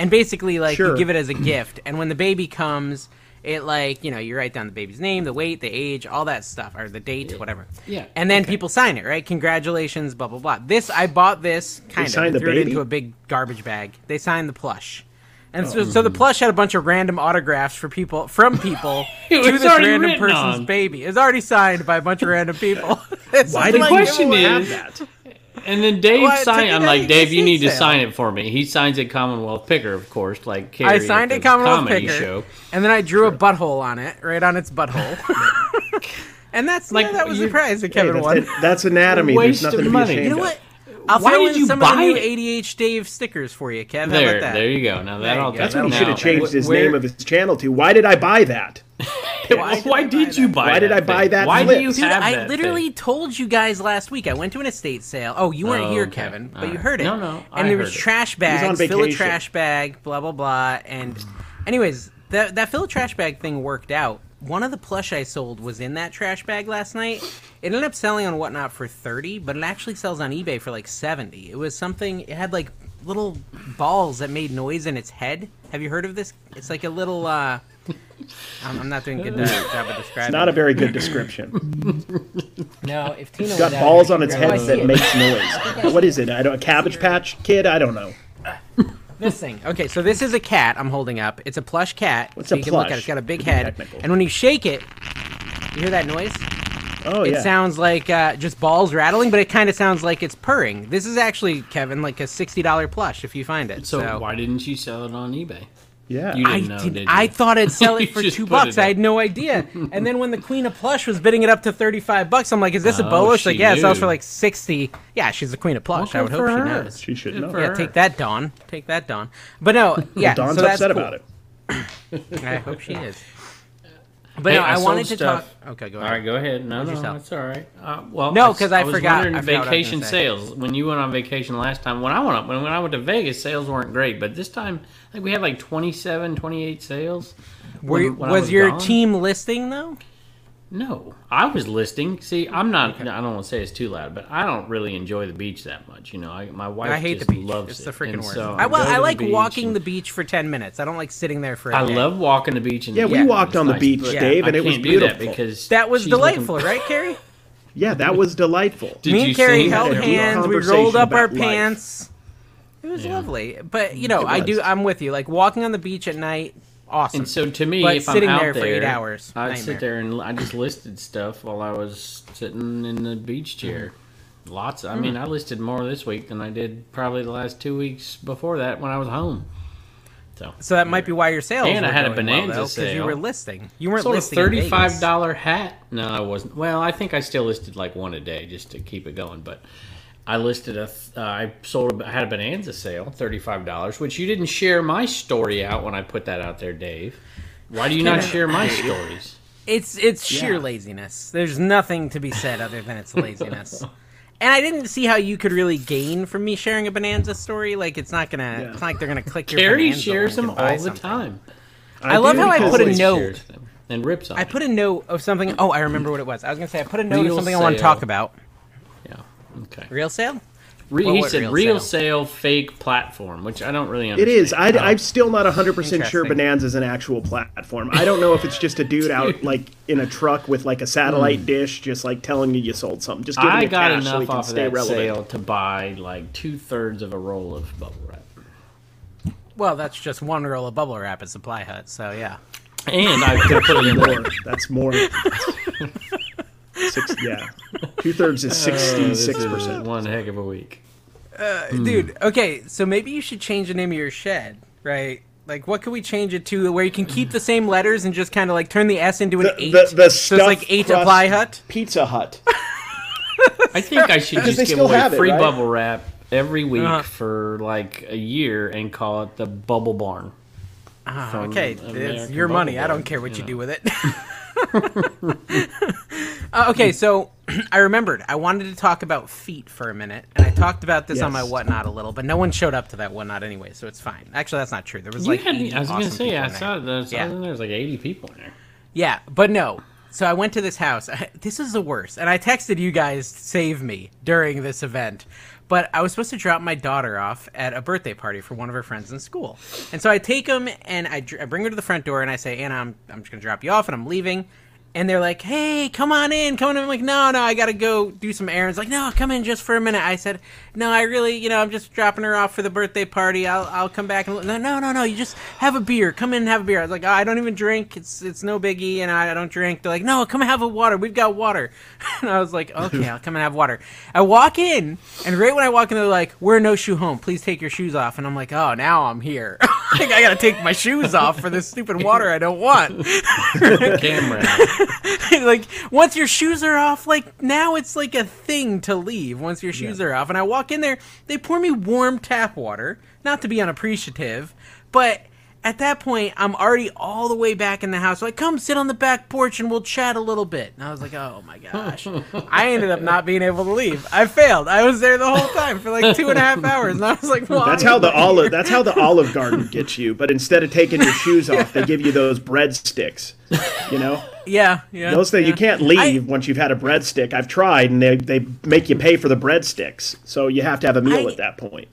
and basically like Sure. you give it as a gift and when the baby comes. It like you know you write down the baby's name, the weight, the age, all that stuff, or the date, whatever. Yeah. And then people sign it, right? Congratulations, blah blah blah. This I bought this kind of signed the threw it into a big garbage bag. They signed the plush, and Oh. so, so the plush had a bunch of random autographs for people from people <laughs> It to was this random person's on. baby. It's already signed by a bunch of random people. <laughs> It's Why just did like, you question have is- that? And then Dave Well, signed. I'm like, Dave, you need to sign it for me. He signs it Commonwealth Picker, of course, like Cary I signed the it Commonwealth comedy Picker, show. and then I drew a butthole on it, right on its butthole. <laughs> and that's like Like, that was the prize that Kevin that's, won. it- that's anatomy. Waste There's of nothing to be money. ashamed You know what? I'll Why throw did you some of the buy new it? ADH Dave stickers for you, Kev. How There, about that? there you go. Now that'll go. That's what he should have changed his where- name of his channel to. Why did I buy that? <laughs> Why, Why did I buy did you that? buy? Why did I buy thing? that Why flip? do you Dude, have I that literally thing? told you guys last week. I went to an estate sale. Oh, you weren't Oh, here, okay. Kevin, but All you heard it. No, no, And I there was it. trash was on bags, fill a trash bag, blah blah blah. And, <sighs> anyways, that that fill a trash bag thing worked out one of the plush I sold was in that trash bag last night. It ended up selling on whatnot for thirty, but it actually sells on eBay for like seventy. It was something. It had like little balls that made noise in its head. Have you heard of this? It's like a little. uh <laughs> I'm, I'm not doing a good <laughs> uh, job of describing. It's not a very good description. <laughs> No, if Tina It's was got balls on its head that it. makes noise. What is it? I don't. A Cabbage Patch Kid? I don't know. This thing. Okay, so this is a cat I'm holding up. It's a plush cat. What's so a you can look at it. plush? It's got a big head. Technical. And when you shake it, you hear that noise? Oh yeah. It yeah. sounds like uh, just balls rattling, but it kind of sounds like it's purring. This is actually, Kevin, like a $60 plush if you find it. So, So, why didn't you sell it on eBay? Yeah. You I, didn't know, did, did you? I thought I'd sell <laughs> it for two bucks. I had no idea. and then when the Queen of Plush was bidding it up to 35 bucks, I'm like, is this a Oh, BOA? She's she like, yeah, it sells for like 60 Yeah, she's the Queen of Plush. I would hope for she knows. She should Good know. Yeah, her. take that, Dawn. Take that, Dawn. But no, yeah, Dawn's so that's upset cool. about it. <laughs> I hope she is. But Hey, no, I, sold wanted to stuff. talk. Okay, go ahead. right, go ahead. No, no, sell? that's all right. Uh, well, No, 'cause I was forgot- wondering I forgot what I was vacation say. sales. When you went on vacation last time, when I went up, when, when I went to Vegas, sales weren't great. But this time, I think we had like 27, 28 sales. Were when- you- when I was, your gone. team listing though? No, I was listing. See, I'm not. I don't want to say it's too loud, but I don't really enjoy the beach that much. You know, I, my wife. I hate the beach. Loves It's it. the freaking And worst. So I, well, I like beach walking and- the beach for ten minutes. I don't like sitting there for. a I day. love walking the beach. And Yeah, we Yeah. walked on the Nice, beach, but Dave, and I it was can't do that beautiful. because That was she's looking- delightful, right, Cary? <laughs> Yeah, that was delightful. Did Me you and Cary sing? held Had hands. We rolled up our life. pants. It was Yeah. lovely, but you know, I do. I'm with you. Like walking on the beach at night, awesome. And so to me, But if sitting I'm out there for eight hours, I'd nightmare. sit there and I just listed stuff while I was sitting in the beach chair. Mm-hmm. Lots. I mean, I listed more this week than I did probably the last two weeks before that when I was home. So, so that might be why your sales. And I had a going well, bonanza though, 'cause You were listing. You weren't sold a listing. in Vegas. thirty-five dollar hat. No, I wasn't. Well, I think I still listed like one a day just to keep it going. But I listed a. Uh, I sold. A, I had a bonanza sale, thirty-five dollars, which you didn't share my story out when I put that out there, Dave. Why do you not share my stories? It's it's sheer Yeah. laziness. There's nothing to be said other than it's laziness. <laughs> and I didn't see how you could really gain from me sharing a bonanza story. Like it's not gonna. It's not like they're gonna click your. Cary Bonanza shares link them and all the something. time. I love how I put a note. Them and rips on. I it. put a note of something. Oh, I remember what it was. I was gonna say I put a note Real of something I want to talk about. Yeah. Okay. Real sale. Re- Well, he said real real, sale? sale fake platform, which I don't really It understand. is. I, I'm still not 100% sure Bonanza is an actual platform. I don't know if it's just a dude out <laughs> like in a truck with like a satellite hmm. dish, just like telling you you sold something. Just giving. I you got cash so enough he can off of stay that relevant. sale to buy like two thirds of a roll of bubble wrap, Well, that's just one roll of bubble wrap at Supply Hut. So yeah. and I could put it in More. That's more. <laughs> Six, <laughs> yeah, two thirds is sixty-six This is percent. One heck of a week. Dude, okay, so maybe you should change the name of your shed, right? Like, what could we change it to where you can keep the same letters and just kind of like turn the S into an The, eight? the, the so it's like eight Apply Hut. Pizza Hut. <laughs> I think I should <laughs> just they give away have it, free right? bubble wrap every week Uh-huh. for like a year and call it the Bubble Barn. Ah, okay, it's your money. Bubble I don't care what you, you do with it. <laughs> uh, okay, so <clears throat> I remembered I wanted to talk about feet for a minute, and I talked about this on my whatnot a little, but no one showed up to that whatnot anyway, so it's fine. Actually, that's not true. There was You like had, 80 I was gonna say, people I saw, the, saw Yeah. there was like eighty people in there. Yeah, but no. So I went to this house. <laughs> This is the worst. And I texted you guys save me during this event. But I was supposed to drop my daughter off at a birthday party for one of her friends in school. And so I take him and I, dr- I bring her to the front door and I say, Anna, I'm, I'm just going to drop you off and I'm leaving. And they're like, hey, come on in, come on in. I'm like, no, no, I got to go do some errands. Like, no, come in just for a minute. I said, no, I really, you know, I'm just dropping her off for the birthday party. I'll, I'll come back. And no, no, no, no, you just have a beer. Come in and have a beer. I was like, oh, I don't even drink. It's it's no biggie, and I, I don't drink. They're like, no, come have a water. We've got water. <laughs> And I was like, okay, I'll come and have water. I walk in, and right when I walk in, they're like, we're no shoe home. Please take your shoes off. And I'm like, oh, now I'm here. <laughs> like, I got to take my shoes off for this stupid water I don't want. <laughs> Camera. <laughs> like once your shoes are off, like now it's like a thing to leave once your shoes are off. And I walk in there, they pour me warm tap water, not to be unappreciative, but at that point, I'm already all the way back in the house. Like, come sit on the back porch and we'll chat a little bit. And I was like, oh my gosh. I ended up not being able to leave. I failed. I was there the whole time for like two and a half hours. And I was like, why? That's how the olive. That's how the Olive Garden gets you. But instead of taking your shoes off, they give you those breadsticks. You know, Yeah, yeah. those things yeah. you can't leave once you've had a breadstick. I've tried, and they they make you pay for the breadsticks, so you have to have a meal I- at that point.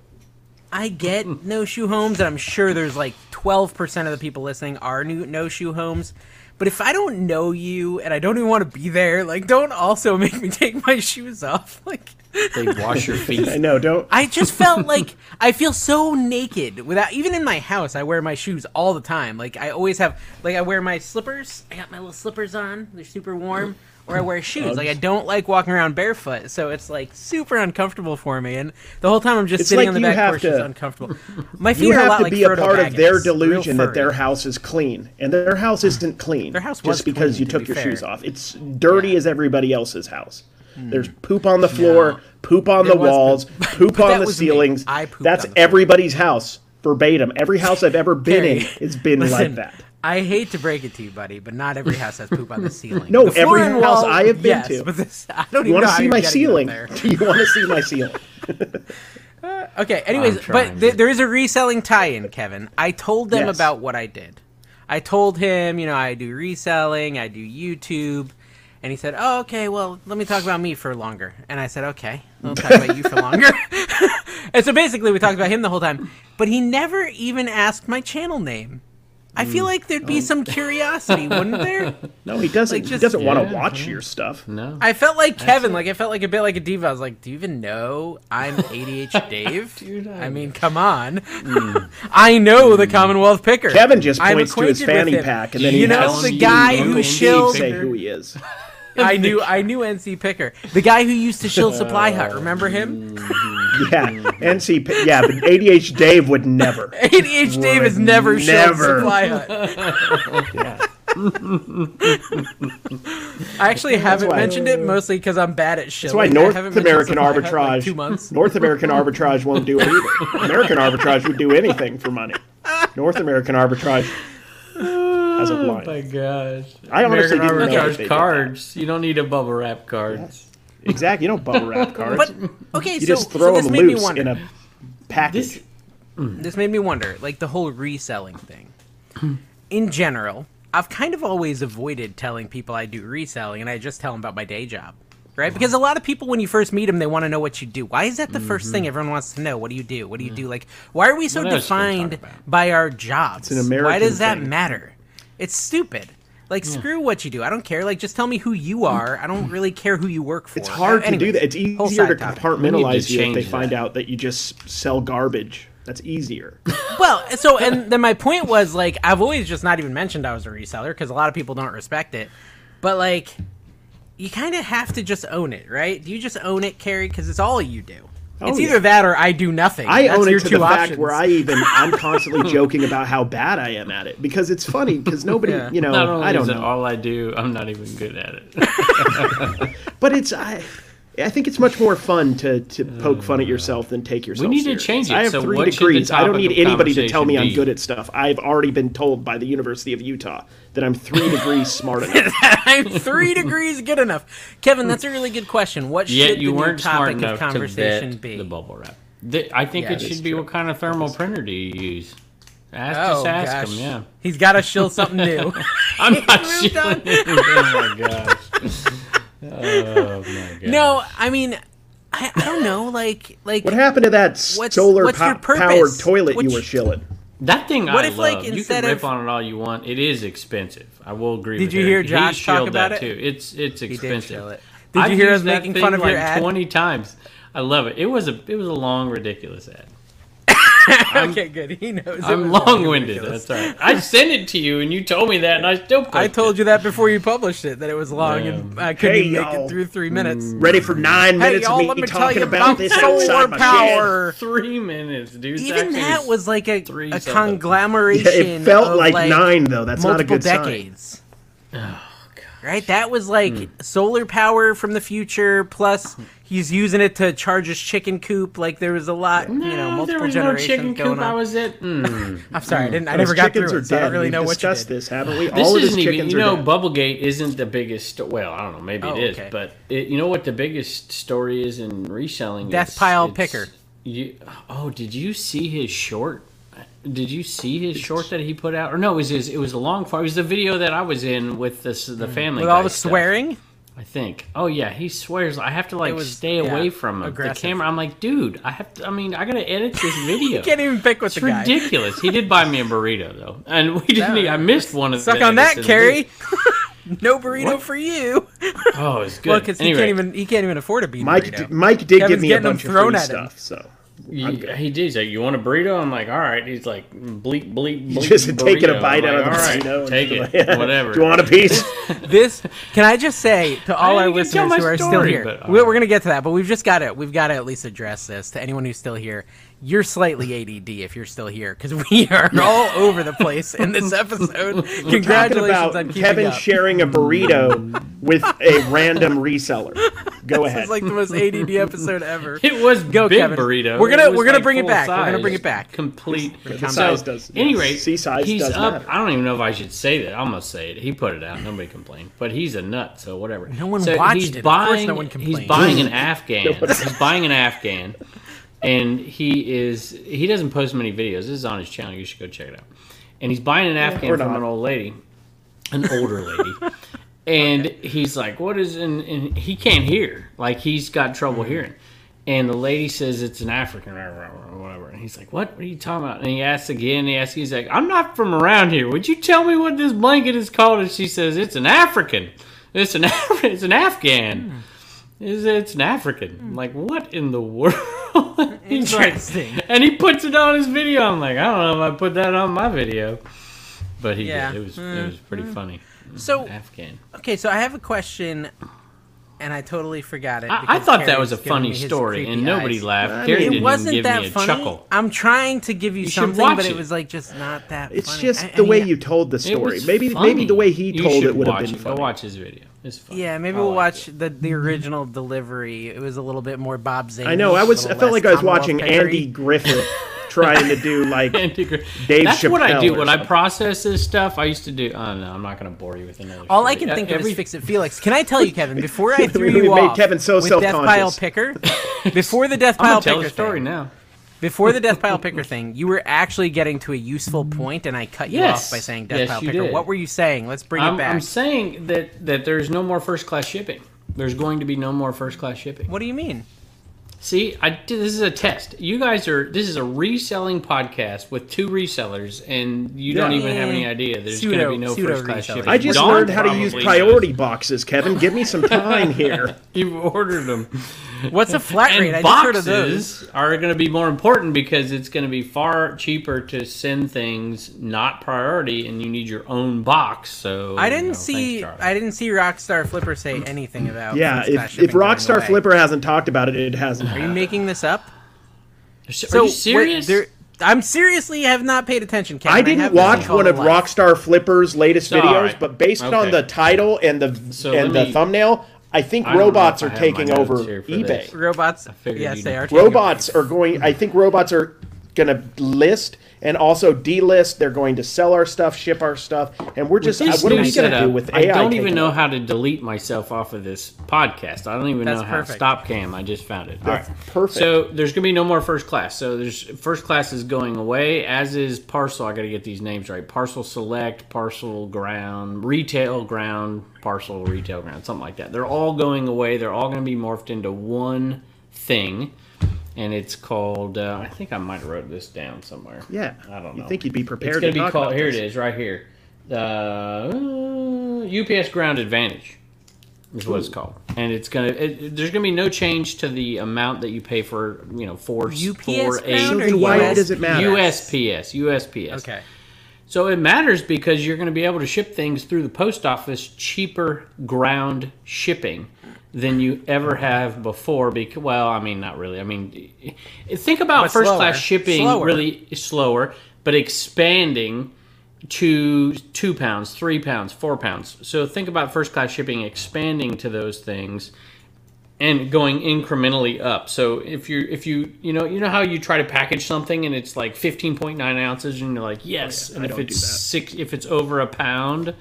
I get <laughs> no shoe homes, and I'm sure there's like 12% of the people listening are new no shoe homes. But if I don't know you and I don't even want to be there, like, don't also <laughs> make me take my shoes off. <laughs> Like, They wash your feet. I know. Don't. I just felt like I feel so naked without even in my house. I wear my shoes all the time. Like I always have. Like I wear my slippers. I got my little slippers on. They're super warm. Or I wear shoes. Like I don't like walking around barefoot, so it's like super uncomfortable for me. And the whole time I'm just It's sitting like on the back have porch. It's uncomfortable. My feet you are a have lot to like be a part of their delusion that their house is clean, and their house isn't <sighs> clean. Their house was just because clean, you took be your fair. shoes off. It's dirty as everybody else's house. Hmm. There's poop on the floor, poop on There the walls, <laughs> poop. poop on the ceilings. I That's on the everybody's house verbatim. Every house I've ever been in has been Listen, like that. I hate to break it to you, buddy, but not every house has poop on the ceiling. No, The every house wall, I have been yes, to. But this, I don't You even want know to how see you're my ceiling? there. Do <laughs> you want to see my ceiling? <laughs> <laughs> Okay, anyways, trying but th- there is a reselling tie-in, Kevin. I told them Yes. about what I did. I told him, you know, I do reselling, I do YouTube, and he said, "Oh, okay. Well, let me talk about me for longer." And I said, "Okay, we'll talk about you for longer." and so basically, we talked about him the whole time, but he never even asked my channel name. I feel Mm. like there'd be some curiosity, wouldn't there? <laughs> No, he doesn't. Like, he just- doesn't want to watch your stuff. No. I felt like Kevin, like I felt like a bit like a diva. I was like, "Do you even know I'm <laughs> ADH Dave?" Dude, I- I mean, come on. <laughs> I know the Commonwealth picker. Kevin just points to his fanny pack, and then you he know has the guy Uncle who Steve shilled. say who he is. <laughs> I knew <laughs> I knew NC Picker, the guy who used to shill Supply Hut. Remember him? <laughs> Yeah, NC. Yeah, but ADH Dave would never. ADH Dave has never shilled never. Supply Hut. I actually haven't why- mentioned it mostly because I'm bad at shilling. That's why North American Supply Hut in, arbitrage. like two months. North American arbitrage won't do it either. American arbitrage would do anything for money. North American arbitrage has a Oh line. my gosh. I honestly didn't know Look that at they did cards. You don't need a bubble wrap cards. Exactly. You don't bubble wrap <laughs> cards. But okay, you so, just so throw this them made me loose wonder. in a package. This this made me wonder, like the whole reselling thing. In general, I've kind of always avoided telling people I do reselling, and I just tell them about my day job, right? Because a lot of people, when you first meet them, they want to know what you do. Why is that the first thing mm-hmm. everyone wants to know? What do you do? What do you do? Like, why are we so What else can we talk defined by our jobs? an why does that thing. matter? It's stupid. Like, screw what you do. I don't care. Like, just tell me who you are. I don't really care who you work for. It's hard to do that. It's easier to topic. compartmentalize you if change they find that. out that you just sell garbage. That's easier. <laughs> Well, so and then my point was like I've always just not even mentioned I was a reseller because a lot of people don't respect it, but like you kind of have to just own it, right? Do you just own it, Cary? Because it's all you do. Oh, it's yeah. either that or I do nothing. I That's own your it to two the options. fact where I even I'm constantly <laughs> joking about how bad I am at it because it's funny because nobody Yeah. you know not only I don't is it know all I do, I'm not even good at it. <laughs> but it's I I think it's much more fun to, to uh, poke fun at yourself than take yourself. We need to change it. I have So three what should the degrees. I don't need anybody to tell me I'm good at stuff. I've already been told by the University of Utah that I'm three degrees smart <laughs> enough. I'm three degrees good enough. Kevin, that's a really good question. What Yet should you the new weren't smart topic of enough to conversation be? the bubble wrap. The- I think Yeah, it should be true. what kind of thermal printer do you use? Ask, Oh just ask gosh, him. Yeah, he's got to shill something new. <laughs> I'm not <laughs> moved sure. oh my gosh. Oh my god. <laughs> no, I mean, I, I don't know. Like, like What happened to that What's- solar what's po- powered toilet What's- you were shilling? That thing What I if, love. like, you can rip of- on it all you want. It is expensive. I will agree. Did with you Eric. hear He Josh talk about that it? Too. It's it's expensive. shill it. Did I've you hear used us making fun of like your ad? Twenty times. I love it. It was a it was a long, ridiculous ad. <laughs> okay, good. He knows. I'm long winded. ridiculous. That's all right. I sent it to you, and you told me that, and I still. I told you that before you published it that it was long and I couldn't Hey, even make it through three minutes. Mm. Ready for nine Hey minutes y'all, of let me, me tell talking you about about this solar outside my shed? power. three minutes, dude. Even that was like a, three a something. conglomeration. It felt of, like, nine though. That's not a multiple good sign. decades. Oh, right, that was like hmm. solar power from the future. Plus, <laughs> He's using it to charge his chicken coop. Like there was a lot, you know, No, multiple there was no chicken going coop. on. I was at. Mm. <laughs> I'm sorry, I didn't. I never got chickens through are it, so I don't really We've know what you did. this, haven't we? <laughs> This All of his isn't even. You know, dead. Bubblegate isn't the biggest. Well, I don't know. Maybe Oh, it is, okay. but it, you know what the biggest story is in reselling? Death It's- Pile it's- Picker. You, oh, did you see his short? Did you see his short that he put out? Or no, it was his, it was a long form. It was the video that I was in with this the family With all the stuff, swearing, I think. Oh yeah, he swears. I have to like was- stay yeah, away from him. aggressive. the camera. I'm like, dude, I have to. I mean, I gotta edit this <laughs> video. you can't even pick with It's the guy. ridiculous. He did buy me a burrito though, and we didn't. That- I missed one of the Suck on that, edits Cary. <laughs> no burrito What? for you. Oh, it's good. Well, because he Anyway, can't even he can't even afford a bean Mike, burrito. d- Mike did Kevin's give me a getting bunch of thrown free at him. stuff, so He, I'm he did. He's like, "You want a burrito?" I'm like, "All right." He's like, "Bleep, bleep, bleep." just taking a bite I'm out of the like, "All right, burrito. and Take it, like, <laughs> whatever. Do you want a piece? <laughs> <laughs> This can I just say to all our listeners who are still here, but, all we're, uh, we're gonna get to that, but we've just got to we've got to at least address this to anyone who's still here. You're slightly ADD if you're still here because we <laughs> are all over the place in this episode. Congratulations about on keeping Kevin up. sharing a burrito with a random reseller. Go <laughs> This ahead. is like the most ADD episode ever. It was Go, big Kevin. burrito. We're gonna- we're gonna like bring it full back. We're gonna bring it back. Complete. The size does- Anyway, yes, sea size he's does up. matter. I don't even know if I should say that. I'm gonna say it. He put it out. Nobody complained. But he's a nut, so whatever. No one so watched he's it. Of course no one complained. <laughs> He's buying an Afghan. he's buying an Afghan, and he is. He doesn't post many videos. This is on his channel. You should go check it out. And he's buying an Afghan from an old lady, an older lady. <laughs> And he's like, "What is?" And, and he can't hear. Like he's got trouble Mm. hearing. And the lady says it's an African or whatever. And he's like, "What? What are you talking about?" And he asks again. He asks. He's like, "I'm not from around here. Would you tell me what this blanket is called?" And she says, "It's an African. It's an Af- <laughs> it's an Afghan. It's, it's an African." I'm like, what in the world? He's <laughs> like- Interesting. and he puts it on his video. I'm like, I don't know if I put that on my video, but he Yeah. did. It was it was pretty mm-hmm. funny. So Afghan. okay, so I have a question, and I totally forgot it. I, I because thought that Cary's was a funny story, and nobody eyes. laughed. I Gary mean, It didn't wasn't give that me a funny. chuckle. I'm trying to give you, should something, but it it. was like just not that. It's funny. just I- I the way mean, you told the story. Maybe funny. maybe the way he You told it would have watch been it. funny. Go watch his video. It's funny. Yeah, maybe we'll liked watch it. the the original delivery. It was a little bit more Bob Zane. I know. I was. I felt like I was watching Andy Griffith <laughs> trying to do <laughs> like Andy Gr- Dave That's what I do when I process this stuff. I used to do. Oh no, I'm not going to bore you with another. All I can think of Every- is Fix It Felix. Can I tell you, Kevin? Before I <laughs> threw We you made off Kevin so with Death Pile self-conscious. Picker, <laughs> before the Death I'm Pile tell Picker the story thing, now. before the Death Pile Picker thing, you were actually getting to a useful point, and I cut you Yes. off by saying Death Yes, Pile Picker. did. What were you saying? Let's bring I'm, it back. I'm saying that that there's no more first class shipping. There's going to be no more first class shipping. what do you mean? See, I this is a test. You guys are this is a reselling podcast with two resellers, and you don't even have any idea. There's going to be no first class shipping. I just Dawn learned how to use priority knows. boxes, Kevin. Give me some time <laughs> here. You've ordered them. What's a flat rate? And I just heard of those. are going to be more important because it's going to be far cheaper to send things not priority, and you need your own box. So I didn't know, see. thanks, I didn't see Rockstar Flipper say anything about. Yeah, if, if Rockstar. Flipper hasn't talked about it, it hasn't. are you making this up? Are So, you serious? wait, I'm seriously have not paid attention. Kevin. I didn't have this thing watch one of life. Rockstar Flipper's latest videos, alright. but based on the title and the So and the me- thumbnail, I think I robots if are I have my taking over eBay. this. robots. Yes, they are. Robots are going. I think robots are going to list and also delist. They're going to sell our stuff, ship our stuff, and we're just. This uh, what are we going to do with AI? I don't even know how to delete myself off of this podcast. I don't even That's know how. perfect. Stop cam. I just found it. All That's right. perfect. So there's gonna be no more first class. So there's first class is going away, as is parcel. I got to get these names right. Parcel select, parcel ground, retail ground, parcel retail ground, something like that. They're all going away. They're all going to be morphed into one thing. And it's called. Uh, I think I might have wrote this down somewhere. Yeah, I don't know. You think you'd be prepared It's going to to be talk called. about Here this. it is, right here. Uh, UPS Ground Advantage is what it's called, and it's gonna. It, there's gonna be no change to the amount that you pay for. You know, four UPS four ground eight. or then why US? does it matter? USPS, USPS. Okay. So it matters because you're going to be able to ship things through the post office cheaper ground shipping than you ever have before. Because well, I mean, not really. I mean, think about But first slower. class shipping Slower. really slower, but expanding to two pounds, three pounds, four pounds. So think about first class shipping expanding to those things and going incrementally up. So if you if you you know you know how you try to package something and it's like fifteen point nine ounces and you're like yes, oh, and I if it's six if it's over a pound,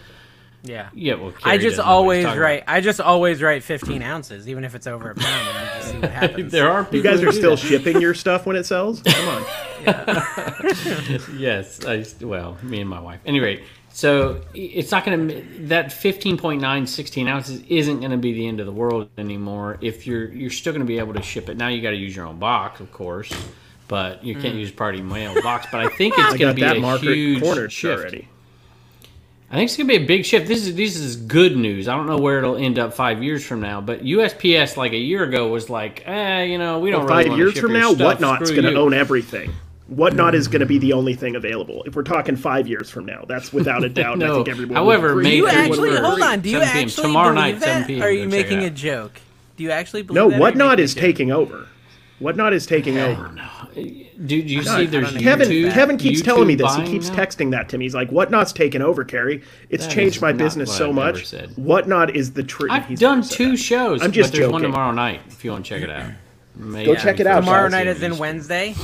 Yeah. yeah. Well, I just doesn't know what he's always talking write. I just always write 15 ounces, even if it's over a pound, and just see what <laughs> happens. There are people You guys are still that. shipping your stuff when it sells? Come on. <laughs> <laughs> Yes, I well, me and my wife. Anyway, so it's not going to that 15.9 16 ounces isn't going to be the end of the world anymore. If you're you're still going to be able to ship it. Now you got to use your own box, of course, but you can't use party mail box. But I think <laughs> it's going to be that a huge shift. already. I think it's gonna be a big shift. This is this is good news. I don't know where it'll end up five years from now, but USPS like a year ago was like, eh, you know, we don't really Five years from now, stuff. Whatnot's going to own everything. Whatnot is going to be the only thing available. If we're talking five years from now, that's without a <laughs> doubt. and I No. think everyone. However, would Do agree. you actually 31st, hold on? Do you actually Tomorrow believe night, that? 7 p.m. Are you Go check it making a joke? Do you actually believe no, that? or are you Whatnot is taking over. Whatnot is taking over. Dude, you No, see, there's know. Kevin. YouTube, Kevin keeps YouTube telling me this. He keeps now? texting that to me. He's like, "Whatnot's taken over, Cary. It's That changed my business so I've much. said. Whatnot is the truth." I've done two shows. I'm just but there's one tomorrow night if you want to check it out. May Go check it out, Tomorrow night is in Wednesday.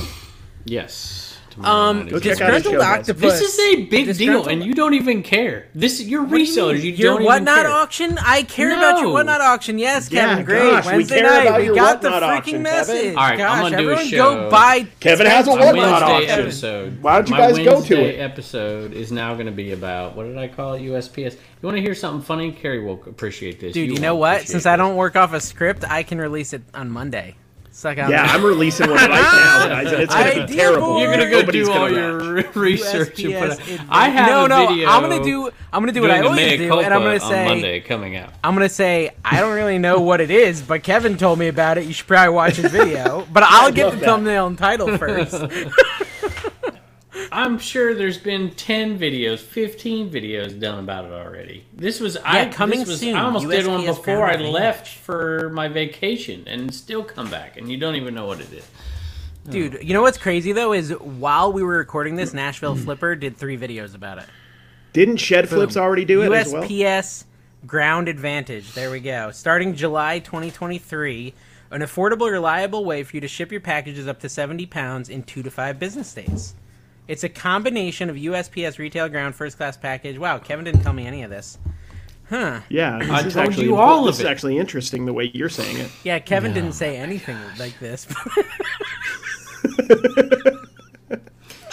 Yes. Um, Go check out his disgruntled guys. octopus. This is a big deal, Disgruntled- and you don't even care. This you're What do you resellers. You, your don't even whatnot care. auction? I care about your No. whatnot auction. Yes, Yeah, Kevin. Great. gosh, we Wednesday care night. about we your got the whatnot freaking auction, message. Kevin. All right, I'm Gosh, gonna do a everyone show. go buy. Kevin has a Ten My whatnot Wednesday auction. episode. Why don't you my guys go to Wednesday it? Episode is now going to be about what did I call it? USPS. You want to hear something funny? Cary will appreciate this. Dude, you, won't know what? appreciate Since I this. don't work off a script, I can release it on Monday. Suck on Yeah. I'm releasing one right now, it's <laughs> going to be terrible. You're gonna go Nobody's do all gonna your <laughs> watch. research and put USPS it. advantage. I have no, a no. video. I'm gonna do. I'm gonna do what I always do, and I'm gonna say. Monday coming out. I'm gonna say I don't really know what it is, but Kevin told me about it. You should probably watch his video. But I'll get the that. thumbnail and title <laughs> first. I'm sure there's been 10 videos, 15 videos done about it already. This was I coming this was, soon. I almost did one before I ground left for my vacation and still come back and you don't even know what it is. Dude, you know what's crazy though is while we were recording this, Nashville hmm. Flipper did three videos about it. Didn't Shed Flips already do it as well? USPS Ground Advantage. There we go. Starting July 2023, an affordable, reliable way for you to ship your packages up to 70 pounds in two to five business days. It's a combination of USPS retail ground first class package. Wow, Kevin didn't tell me any of this. Huh. Yeah, this I is told actually you all this of is it. actually interesting the way you're saying it. Yeah, Kevin didn't say anything like this. <laughs>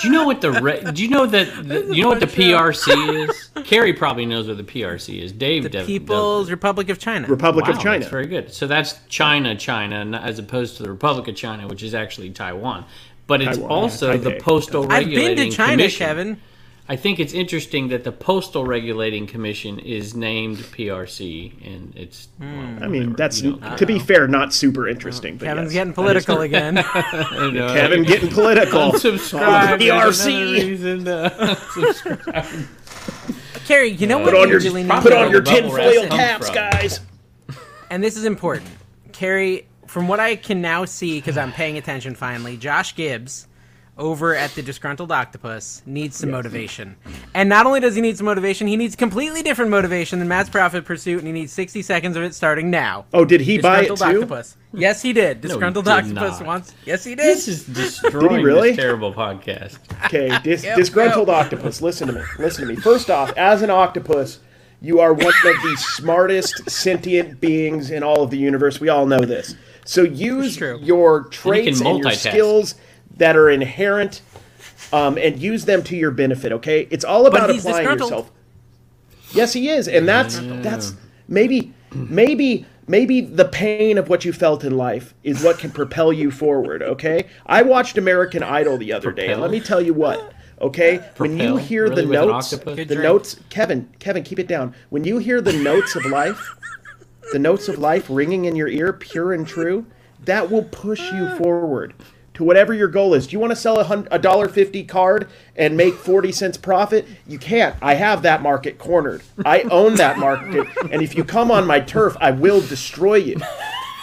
Do you know what the re- do you know that <laughs> the, you know what the PRC is? Cary probably knows what the PRC is. Dave the does- People's does. Republic of China. Republic Wow, of China. That's very good. So that's China, China, as opposed to the Republic of China, which is actually Taiwan. But it's Taiwan, also yeah, the Taipei. Postal I've Regulating been to China, Commission. Kevin. I think it's interesting that the Postal Regulating Commission is named PRC, and it's. Hmm. well, I mean, that's you don't- to be fair, not super interesting. But Kevin's yes. getting political again. <laughs> I. Kevin getting political. Unsubscribe. There's There's another another reason to subscribe. Cary, you know uh, what Put on your really put on your tinfoil caps, guys. and this is important. Cary, from what I can now see, because I'm paying attention finally, Josh Gibbs over at the Disgruntled Octopus needs some motivation. And not only does he need some motivation, he needs completely different motivation than Matt's Profit Pursuit, and he needs 60 seconds of it starting now. Oh, did he buy it Disgruntled too? Octopus. Yes, he did. Disgruntled did Octopus not. wants. Yes, he did. This is destroying really? this terrible podcast. Okay, dis- Yep, disgruntled yep. octopus. Listen to me. Listen to me. First off, as an octopus, you are one of the smartest sentient beings in all of the universe. We all know this. So use your traits and your skills that are inherent, um, and use them to your benefit. Okay, it's all about he's applying yourself. Yes, he is, and that's that's maybe maybe maybe the pain of what you felt in life is what can propel you forward. Okay, I watched American Idol the other day, and let me tell you what. Okay, when you hear Really the notes, the drink. notes, Kevin, Kevin, keep it down. When you hear the notes of life, the notes of life ringing in your ear, pure and true, that will push you forward to whatever your goal is. Do you want to sell a dollar fifty card and make forty cents profit? You can't. I have that market cornered. I own that market, and if you come on my turf, I will destroy you.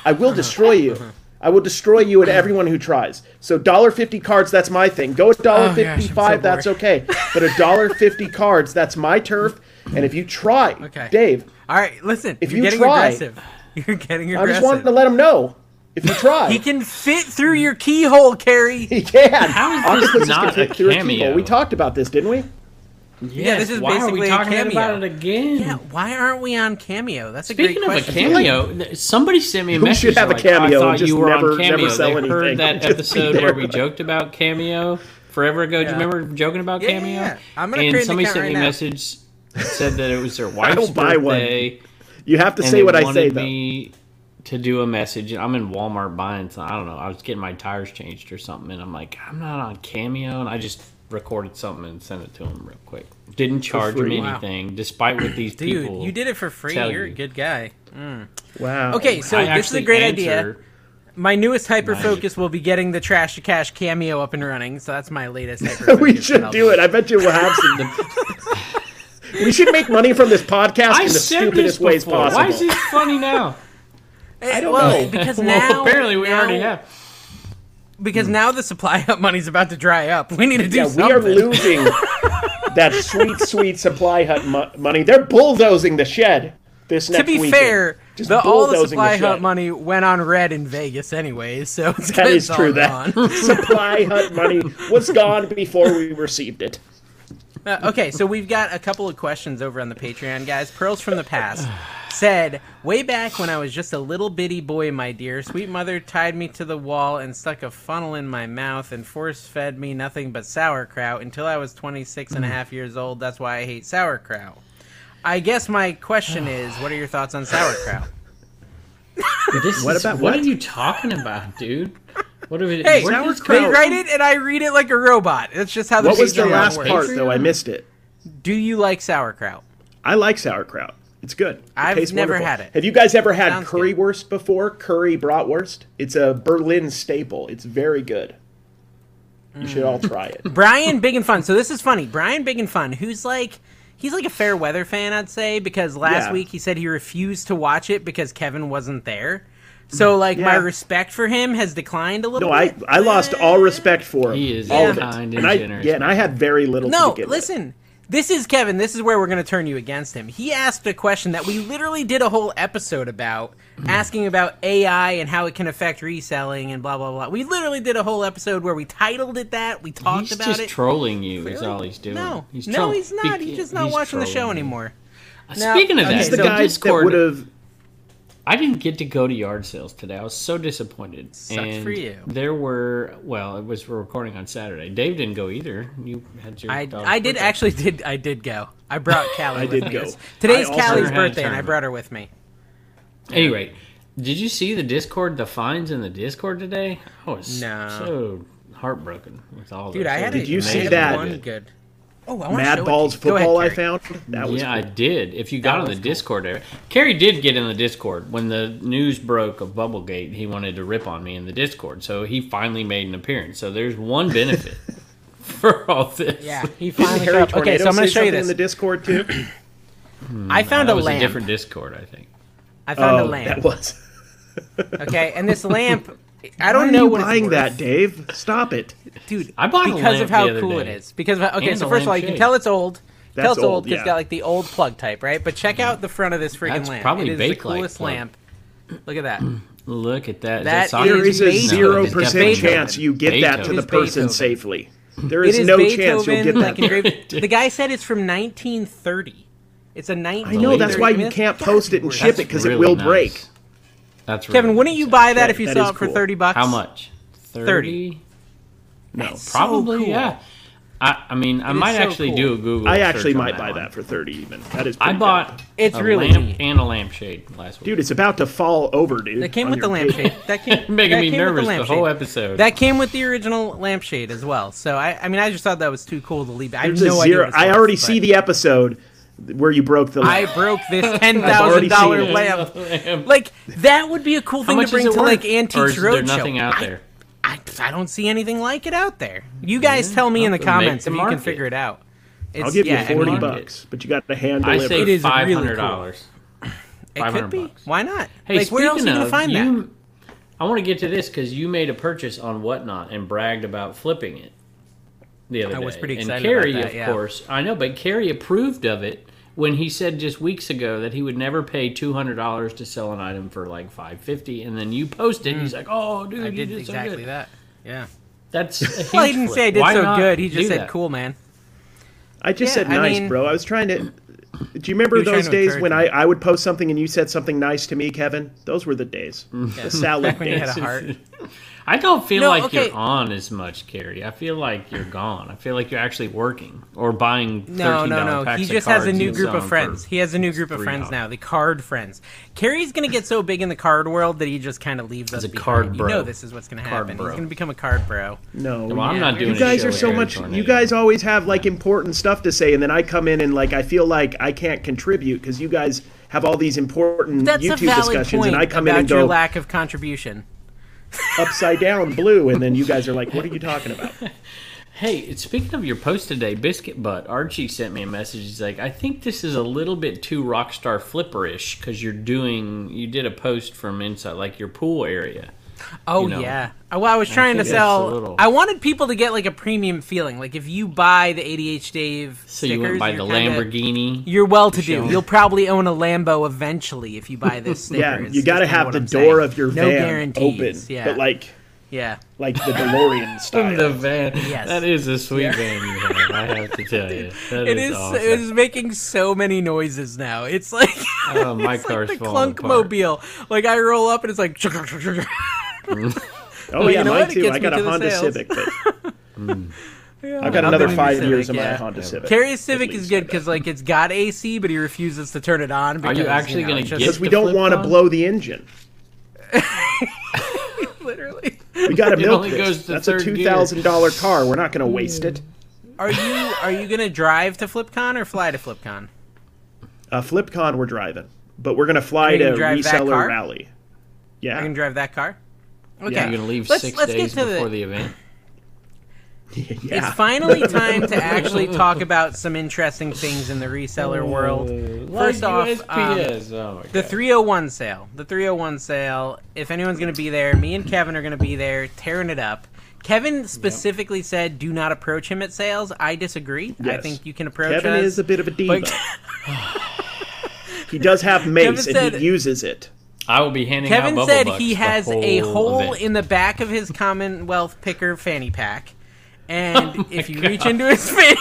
I will destroy you. I will destroy you and everyone who tries. So dollar fifty cards, that's my thing. Go at dollar Oh, fifty so that's okay. But a dollar fifty cards, that's my turf. And if you try, Okay. Dave, All right, listen. If you're you getting try- aggressive. <laughs> You're getting aggressive. I aggressive. just wanted to let him know if you try. he can fit through your keyhole, Cary. <laughs> He can. How is this Octopus not can fit a through cameo? keyhole. We talked about this, didn't we? Yeah, this is Why are we basically a talking cameo. about it again? Yeah, why aren't we on Cameo? That's a good question. Speaking great of a question. cameo, somebody sent me a Who message. should have a like, cameo I thought you were never- on cameo. never sell they anything. heard that <laughs> Just episode there. where we joked about cameo forever ago. Do you remember joking about Yeah, cameo? yeah, yeah. I'm gonna and create an somebody account sent right me a message that said that it was their <laughs> wife's will buy one. birthday. You have to and say they what I wanted say though. me to do a message. I'm in Walmart buying some. I don't know. I was getting my tires changed or something, and I'm like, I'm not on Cameo, and I just recorded something and sent it to him real quick. Didn't charge him free. Wow. anything, despite what these <clears throat> Dude, people. you did it for free. You're a good guy. Mm. Wow. Okay, so I this is a great idea. My newest hyper focus will be getting the Trash to Cash cameo up and running. So that's my latest <laughs> hyper focus. we should do it. I bet you we'll have some. <laughs> we should make money from this podcast I in the stupidest ways possible. Why is this funny now? I don't well, know. because <laughs> well, now apparently we now- already have. Because now the supply up money's about to dry up. We need to do yeah, something. we are losing <laughs> that sweet, sweet supply hut mo- money. They're bulldozing the shed this next to be weekend. fair, Just the, all the bulldozing supply the hut shed. money went on red in Vegas anyway, so it's That good true. That <laughs> supply hut money was gone before we received it. Uh, okay, so we've got a couple of questions over on the Patreon, guys. Pearls from the past said, "Way back when I was just a little bitty boy, my dear, sweet mother tied me to the wall and stuck a funnel in my mouth and force-fed me nothing but sauerkraut until I was 26 and a half years old. That's why I hate sauerkraut." I guess my question is, what are your thoughts on sauerkraut? This What is- about what what? are you talking about, dude? What are we? Hey, where did this they write it and I read it like a robot. That's just how the What was the last works. part though? I missed it. Do you like sauerkraut? I like sauerkraut. It's good. It I've tastes never wonderful. had it. Have you guys ever had Sounds good. currywurst before? Curry bratwurst. It's a Berlin staple. It's very good. You should all hmm. try it. <laughs> Brian Big and Fun. So this is funny. Brian Big and Fun, who's like he's like a fair weather fan, I'd say, because last Yeah. week he said he refused to watch it because Kevin wasn't there. So like my respect for him has declined a little No, I bit. I lost all respect for him. He is all of it. kind and and I generous. yeah, and I had very little. No, to begin with. This is Kevin. This is where we're going to turn you against him. He asked a question that we literally did a whole episode about, hmm. asking about AI and how it can affect reselling and blah blah blah. We literally did a whole episode where we titled it that. We talked He's about just trolling you. Is all he's doing. No, he's no, he's not. he- He's just not he's watching the show you. anymore. Now- Speaking of okay, that, He's the so guy that would have. I didn't get to go to yard sales today. I was so disappointed. Sucks and for you. There were well, it was we're recording on Saturday. Dave didn't go either. You had your. I, I did birthday. actually did I did go. I brought <laughs> Callie. I with did me. go. It's- Today's I Callie's birthday, and I brought her with me. Anyway, did you see the Discord? The fines in the Discord today? I was No. so heartbroken with all. Dude, this. I had Did a, you see that? One good. Oh, I want Mad Balls football I found. That was yeah, I did. If you got on the cool. Discord area, Cary did get in the Discord when the news broke of Bubblegate. He wanted to rip on me in the Discord, so he finally made an appearance. So there's one benefit <laughs> for all this. Yeah, he finally Harry showed up. Okay, so I'm going to show you something in the this. Discord too. <clears throat> Hmm, I found that a was lamp. a different Discord, I think. I found a oh, lamp. that was. <laughs> Okay, and this lamp, I don't are know you what buying that. Dave? Stop it. dude. I bought a because lamp of how the other cool it day. is. Because of, okay, And so first of all, you can tell it's old. That's tell it's old old, because it's yeah. got like the old plug type, right? But check out the front of this freaking That's lamp. probably it is the Bakelite coolest plug. lamp. Look at that. <clears throat> Look at that. Is That socket? There is a zero It's percent chance you get that to the person Beethoven. safely. There It is, is no Beethoven, chance you'll get that. <laughs> engraved. The guy said it's from 1930. It's a 19. I know that's why you can't post it and ship it. it because Really it will nice. break. That's Kevin, really wouldn't you buy that if you That saw is it for 30 bucks? How much? 30. No, That's Probably, so cool. yeah. I, I mean, I is might so actually cool. do a Google. I actually search on might buy one. that for thirty even. That is. I bought good. It's a really lamp neat. and a lampshade last week. Dude, it's about to fall over, dude. That came with the lampshade. That came <laughs> making that me came with nervous the, lampshade. whole episode. That came with the original lampshade as well. So I, I mean, I just thought that was too cool to leave. I have There's no a idea. zero. what it's I already see the episode where you broke the. lamp. I broke this <laughs> ten thousand dollar seen <laughs> lamp. Like that would be a cool How thing to bring to worth? like or Antiques is there Roadshow. nothing out there? I, I don't see anything like it out there. You guys tell me in the comments the if you can figure it out. It's, I'll give yeah, you forty I bucks, but you got to hand I say It is really cool. dollars. It could 500 be. bucks. Why not? Hey, like where else are you gonna of, find that? I want to get to this because you made a purchase on whatnot and bragged about flipping it the other I day. was pretty and excited Cary, about that, of yeah. course, I know, but Cary approved of it when he said just weeks ago that he would never pay two hundred dollars to sell an item for like five fifty, and then you post it, and he's mm. like, "Oh, dude, I you did did so good." that. Yeah. That's a <laughs> huge Well, he didn't flip. say I did Why so good. He just said, that? "Cool, man." I just Yeah, said I nice, mean- bro. I was trying to. Do you remember He was trying those days when. I, I would post something and you said something nice to me, Kevin? Those were the days. Mm. The salad Back <laughs> when you had a heart. <laughs> I don't feel No, like okay. you're on as much, Cary. I feel like you're gone. I feel like you're actually working or buying. No, $13 no, no. Packs He just has a new group of friends. He has a new group of friends now, the card friends. Cary's gonna get so big in the card world that he just kind of leaves us a behind. card You know this is what's gonna Card happen. bro. He's gonna become a card bro. No, Well, I'm Yeah, not we're- doing. you guys are so much. Aaron You guys always have like important stuff to say, and then I come in and like I feel like I can't contribute because you guys have all these important That's YouTube discussions, point and I come in and your go lack of contribution. Upside down blue, and then you guys are like, "What are you talking about?" <laughs> Hey, it's speaking of your post today, Biscuit Butt Archie sent me a message. He's like, "I think this is a little bit too Rockstar Flipperish because you're doing. You did a post from inside, like your pool area. Oh you know. yeah. Well, I was trying to sell. little- I wanted people to get like a premium feeling. Like if you buy the ADH Dave So you went stickers, the kinda- Lamborghini. You're well to do. You'll probably own a Lambo eventually if you buy <laughs> this sticker. Yeah, you got to have the I'm door saying. of your no van guarantees. open, Yeah, but like yeah. like the DeLorean <laughs> style. the van. Yes. That is a sweet van you have. I have to tell you. <laughs> That It is is. awesome. It is making so many noises now. It's like Oh, my it's car's like the clunk apart. Clunkmobile. Like I roll up and it's like. Mm. <laughs> oh Well, yeah, you know mine what? Too. I got me a Honda sales. Civic, but <laughs> mm. I've got I'll another get a new five Civic, years of my. Honda Civic. Cary's Civic is good because like it's got AC, but he refuses to turn it on. Because, you actually know, gonna get- because we don't want to blow the engine. <laughs> literally? We got to It milk this. goes to That's a third two gear. thousand dollar car. We're not going to waste it. Hmm. Are you are you gonna drive to FlipCon or fly to FlipCon? Uh, FlipCon, we're driving, but we're going to fly to gonna drive that reseller rally. Yeah, you gonna drive that car? Okay, Yeah. You're gonna leave Let's- 6 let's get days to before the- the event. <laughs> yeah. It's finally <laughs> time to actually talk about some interesting things in the reseller world. First off, um, oh my the 301 sale. The 301 sale. If anyone's going to be there, me and Kevin are going to be there tearing it up. Kevin specifically said, "Do not approach him at sales." I disagree. I think you can approach him. Kevin us. is a bit of a diva. but- <laughs> he does have mace, Kevin and said- he uses it. I will be handing out Kevin bubble said bucks he the has a hole event. in the back of his Commonwealth Picker fanny pack, and <laughs> Oh if you reach into his fanny,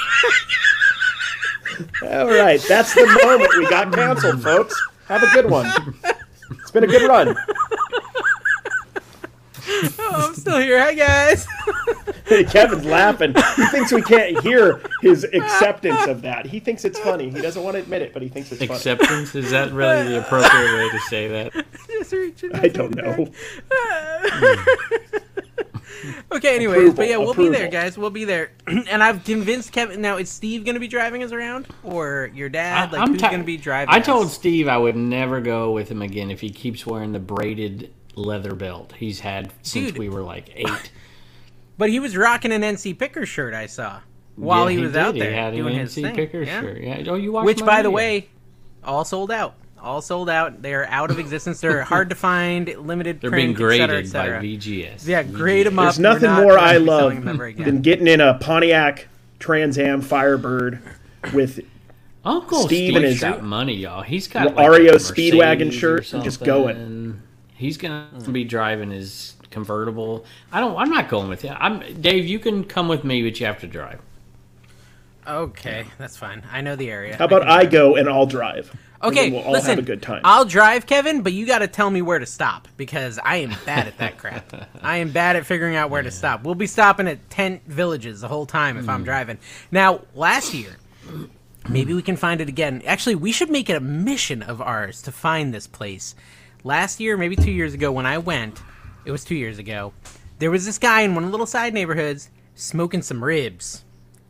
<laughs> All right, that's the moment we got canceled, folks. Have a good one. It's been a good run. <laughs> oh, I'm still here. Hi guys. <laughs> Kevin's laughing. He thinks we can't hear his acceptance of that. He thinks it's funny. He doesn't want to admit it, but he thinks it's funny. Acceptance is that really the appropriate way to say that? <laughs> Just reach into I don't know. Okay, anyways, Approval, but yeah, we'll be there, guys. We'll be there, <clears throat> and I've convinced Kevin. Now, is Steve going to be driving us around, or your dad? Like, who's ti- going to be driving? I told? Steve I would never go with him again if he keeps wearing the braided leather belt he's had since Dude. we were like eight. <laughs> but he was rocking an NC Picker shirt. I saw while Yeah, he was did. out He there had an doing his thing. Picker yeah. shirt. Yeah. Oh, you watched Which, my by the way, all sold out. All sold out. They are out of existence. They're <laughs> hard to find, limited they're print, being et cetera, et graded by. VGS. Yeah, grade them up. There's nothing not more I love selling them ever again. than getting in a Pontiac Trans Am Firebird with Uncle Steve Steve and his got money, y'all. He's got Well, like REO a Speedwagon shirt and just going. He's gonna be driving his convertible. I don't. I'm not going with you. I'm Dave. You can come with me, but you have to drive. Okay, that's fine. I know the area. How about can I go and I'll drive? Okay, we'll all listen. have a good time. I'll drive, Kevin, but you got to tell me where to stop because I am bad at that crap. <laughs> I am bad at figuring out where to stop. We'll be stopping at tent villages the whole time if Hmm. I'm driving. Now, last year, maybe we can find it again. Actually, we should make it a mission of ours to find this place. Last year, maybe two years ago, when I went, it was two years ago. There was this guy in one of the little side neighborhoods smoking some ribs,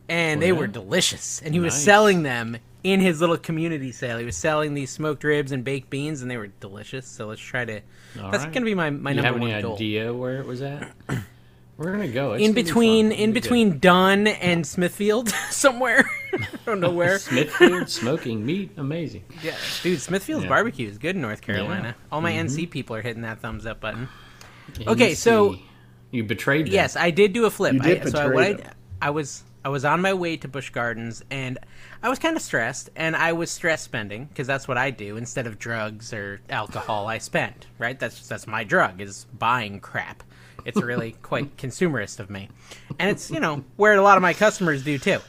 and they oh, were delicious. And he was selling them in his little community sale. He was selling these smoked ribs and baked beans, and they were delicious. So let's try to. All that's right. gonna be my my you number have any one goal. idea where it was at? <clears throat> We're gonna go. It's In gonna be between, fun. in It'll good. between Dunn and Smithfield, <laughs> somewhere. I don't know where. Smithfield smoking meat, amazing. Yeah, dude, Smithfield's Yeah. barbecue is good in North Carolina. Yeah. All my Mm-hmm. NC people are hitting that thumbs up button. Okay, so- you betrayed them. Yes, I did do a flip. You did I, so I, betray what I, them. I was I was on my way to Busch Gardens, and I was kind of stressed, and I was stress spending because that's what I do. Instead of drugs or alcohol, I spend. Right? That's that's my drug is buying crap. It's really quite consumerist of me, and it's you know where a lot of my customers do too.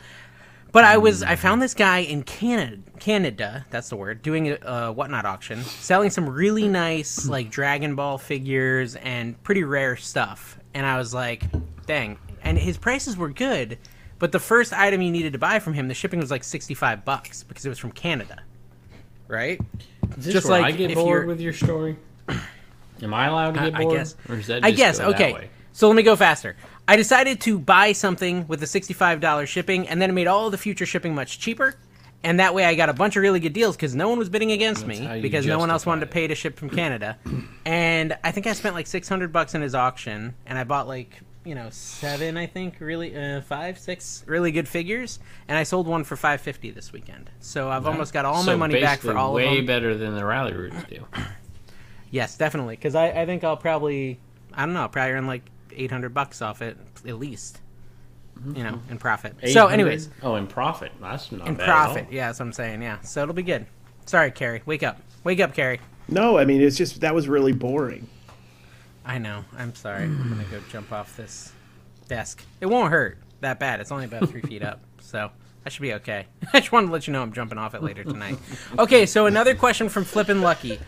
But I was I found this guy in Canada, Canada, that's the word, doing a, a whatnot auction, selling some really nice like Dragon Ball figures and pretty rare stuff. And I was like, dang. And his prices were good, but the first item you needed to buy from him, the shipping was like 65 bucks because it was from Canada. Right? Is this Just where like I get bored with your story. <clears throat> Am I allowed to I, get I bored? guess. Or is that I guess. Okay. So let me go faster. I decided to buy something with the sixty-five dollars shipping, and then it made all the future shipping much cheaper. And that way, I got a bunch of really good deals because no one was bidding against That's me because no one else wanted to pay to ship from Canada. <clears throat> and I think I spent like six hundred bucks in his auction, and I bought like you know seven, I think, really uh, five, six really good figures, and I sold one for five fifty this weekend. So I've almost got all my money back for all way of them. Way better than the rally roots do. <clears throat> Yes, definitely. Because I, I think I'll probably, I don't know, probably earn like 800 bucks off it, at least. You know, in profit. So, 800? anyways, oh, in profit. That's not in bad profit. At all. Yeah, that's what I'm saying. Yeah. So it'll be good. Sorry, Cary. Wake up. Wake up, Cary. No, I mean it's just that was really boring. I know. I'm sorry. I'm going to go jump off this desk. It won't hurt that bad. It's only about three feet up. So I should be okay. <laughs> I just wanted to let you know I'm jumping off it later tonight. Okay, so another question from Flippin' Lucky.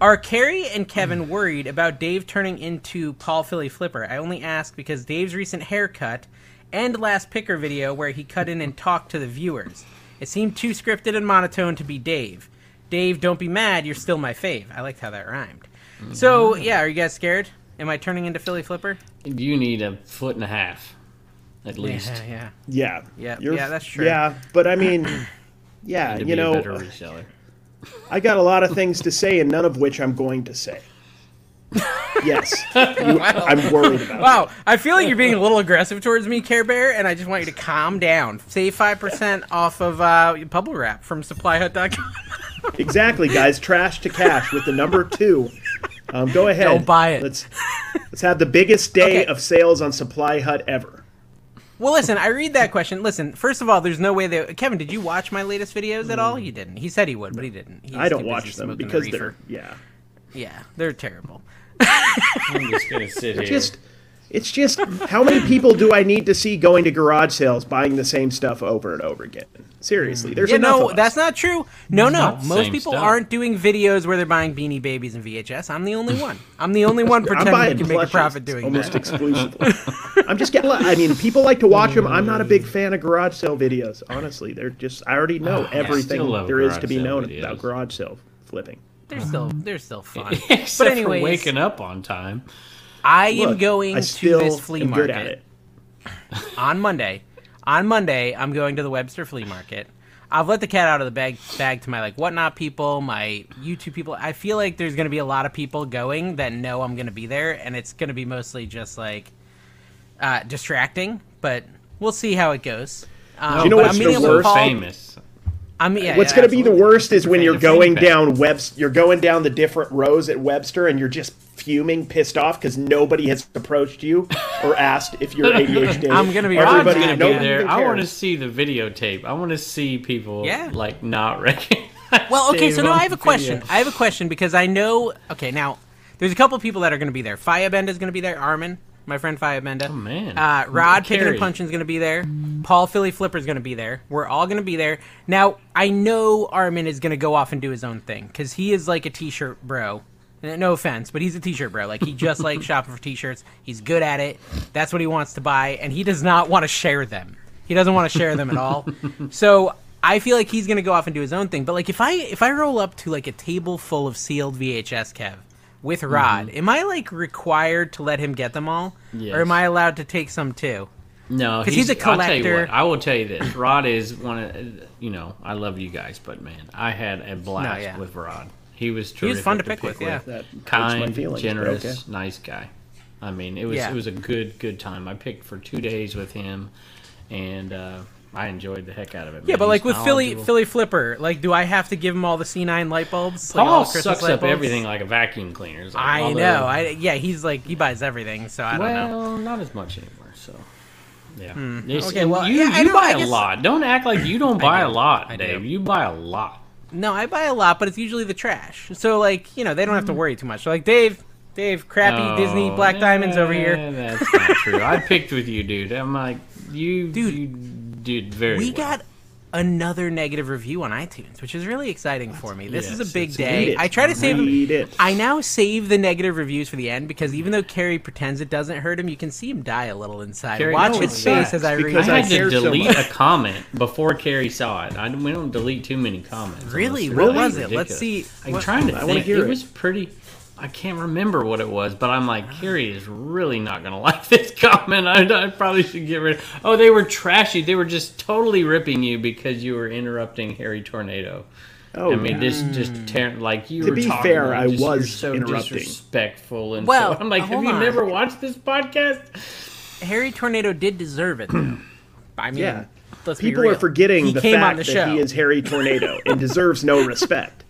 Are Cary and Kevin worried about Dave turning into Paul Philly Flipper? I only ask because Dave's recent haircut and last picker video where he cut in and talked to the viewers. It seemed too scripted and monotone to be Dave. Dave, don't be mad, you're still my fave. I liked how that rhymed. So, mm-hmm. yeah, are you guys scared? Am I turning into Philly Flipper? You need a foot and a half, at least. Yeah, yeah. Yeah. Yeah, yeah, that's true. Yeah, but I mean, <coughs> yeah, to you be a know, better reseller. I got a lot of things to say, and none of which I'm going to say. Yes, you, <laughs> I'm worried about. Wow, I feel like you're being a little aggressive towards me, Care Bear, and I just want you to calm down. Save five percent off of uh, bubble wrap from SupplyHut.com. <laughs> Exactly, guys. Trash to cash with the number two. Um, go ahead. Don't buy it. Let's let's have the biggest day Okay. of sales on Supply Hut ever. Well, listen, I read that question. Listen, first of all, there's no way that Kevin. Did you watch my latest videos at all? Mm. You didn't. He said he would, but he didn't. He's I don't watch them smoking the because reefer. they're yeah. yeah, they're terrible. I'm just gonna sit <laughs> here. Just it's just how many people do I need to see going to garage sales buying the same stuff over and over again? Seriously, there's Yeah, enough no, of us. that's not true. No, no, most people stuff. aren't doing videos where they're buying Beanie Babies and VHS. I'm the only one. I'm the only one pretending buying they can make a profit doing almost that. exclusively. <laughs> I'm just getting. I mean, people like to watch them. I'm not a big fan of garage sale videos. Honestly, they're just. I already know ah, everything still there is to be known videos. about garage sale flipping. They're still, they're still <laughs> fun. Except but anyways, for waking up on time. I am going I to this flea market at it. <laughs> on Monday. On Monday, I'm going to the Webster Flea Market. I've let the cat out of the bag, bag to my like whatnot people, my YouTube people. I feel like there's going to be a lot of people going that know I'm going to be there, and it's going to be mostly just like uh, distracting. But we'll see how it goes. Um, you know what's I'm the worst? Paul- Famous. I'm, yeah, What's yeah, going to be the worst is when you're going down Webster. You're going down the different rows at Webster, and you're just fuming, pissed off because nobody has approached you or asked if you're <laughs> ADHD. I'm gonna be Rod's Everybody, gonna be there. I want to see the videotape. I want to see people Yeah. like not <laughs> recognize. Well, okay, so now I have a video. question. I have a question because I know. Okay, now there's a couple people that are going to be there. Firebend is going to be there. Armin, my friend Firebenda. Oh man. Uh, Rod Picking and Carrie. Punching is going to be there. Paul Philly Flipper is going to be there. We're all going to be there. Now I know Armin is going to go off and do his own thing because he is like a t-shirt bro. No offense, but he's a t-shirt bro. Like he just likes <laughs> shopping for t-shirts. He's good at it. That's what he wants to buy, and he does not want to share them. He doesn't want to share them at all. <laughs> So I feel like he's gonna go off and do his own thing. But like if I if I roll up to like a table full of sealed VHS, Kev, with mm-hmm. Rod, am I like required to let him get them all, Yes. or am I allowed to take some too? No, 'Cause he's a tell you collector. what, I will tell you this. Rod is one of you know. I love you guys, but man, I had a blast No, yeah. with Rod. He was He terrific was fun to pick with, yeah. That kind, feelings, generous, okay. nice guy. I mean, it was Yeah. it was a good good time. I picked for two days with him, and uh, I enjoyed the heck out of it. Yeah, but like with Philly. Philly Flipper, like do I have to give him all the C9 light bulbs? Like all the Christmas sucks light up bulbs? everything like a vacuum cleaner. Like, I although- know. I yeah, he's like he buys everything, so I don't know. well, not as much anymore. So Yeah. Hmm. Okay, well, you, yeah, I you know, buy I a guess- lot. Don't act like you don't buy do. a lot, I do. Dave. You buy a lot. No, I buy a lot, but it's usually the trash. So like, you know, they don't have to mm-hmm. worry too much. So like, Dave, Dave, crappy oh, Disney Oh, Black Diamonds over here. That's not true. I picked with you, dude. I'm like, you, Dude, you did very We well. got another negative review on iTunes, which is really exciting for me. This is a big day. I try to save them. Read it. I now save the negative reviews for the end because even though Cary pretends it doesn't hurt him, you can see him die a little inside. Cary, Watch no, his face as I read. because I I had to care so delete a comment before Cary saw it. I, we don't delete too many comments. Really? unless they're What was it? ridiculous. Let's see. I'm What- trying to I wanna think. hear It it. was pretty. I can't remember what it was, but I'm like, Cary is really not going <laughs> to like this comment. I, I probably should get rid. Of- oh, they were trashy. They were just totally ripping you because you were interrupting Harry Tornado. Oh, I mean, yeah. this just tear, like you To were be talking, fair, like, I just, was so interrupting. disrespectful, and Well, so I'm like, have hold you on. never watched this podcast? Harry Tornado did deserve it. though. <clears throat> I mean, Yeah. let's be People real. are forgetting He the fact the that show. he is Harry Tornado and deserves no <laughs> respect.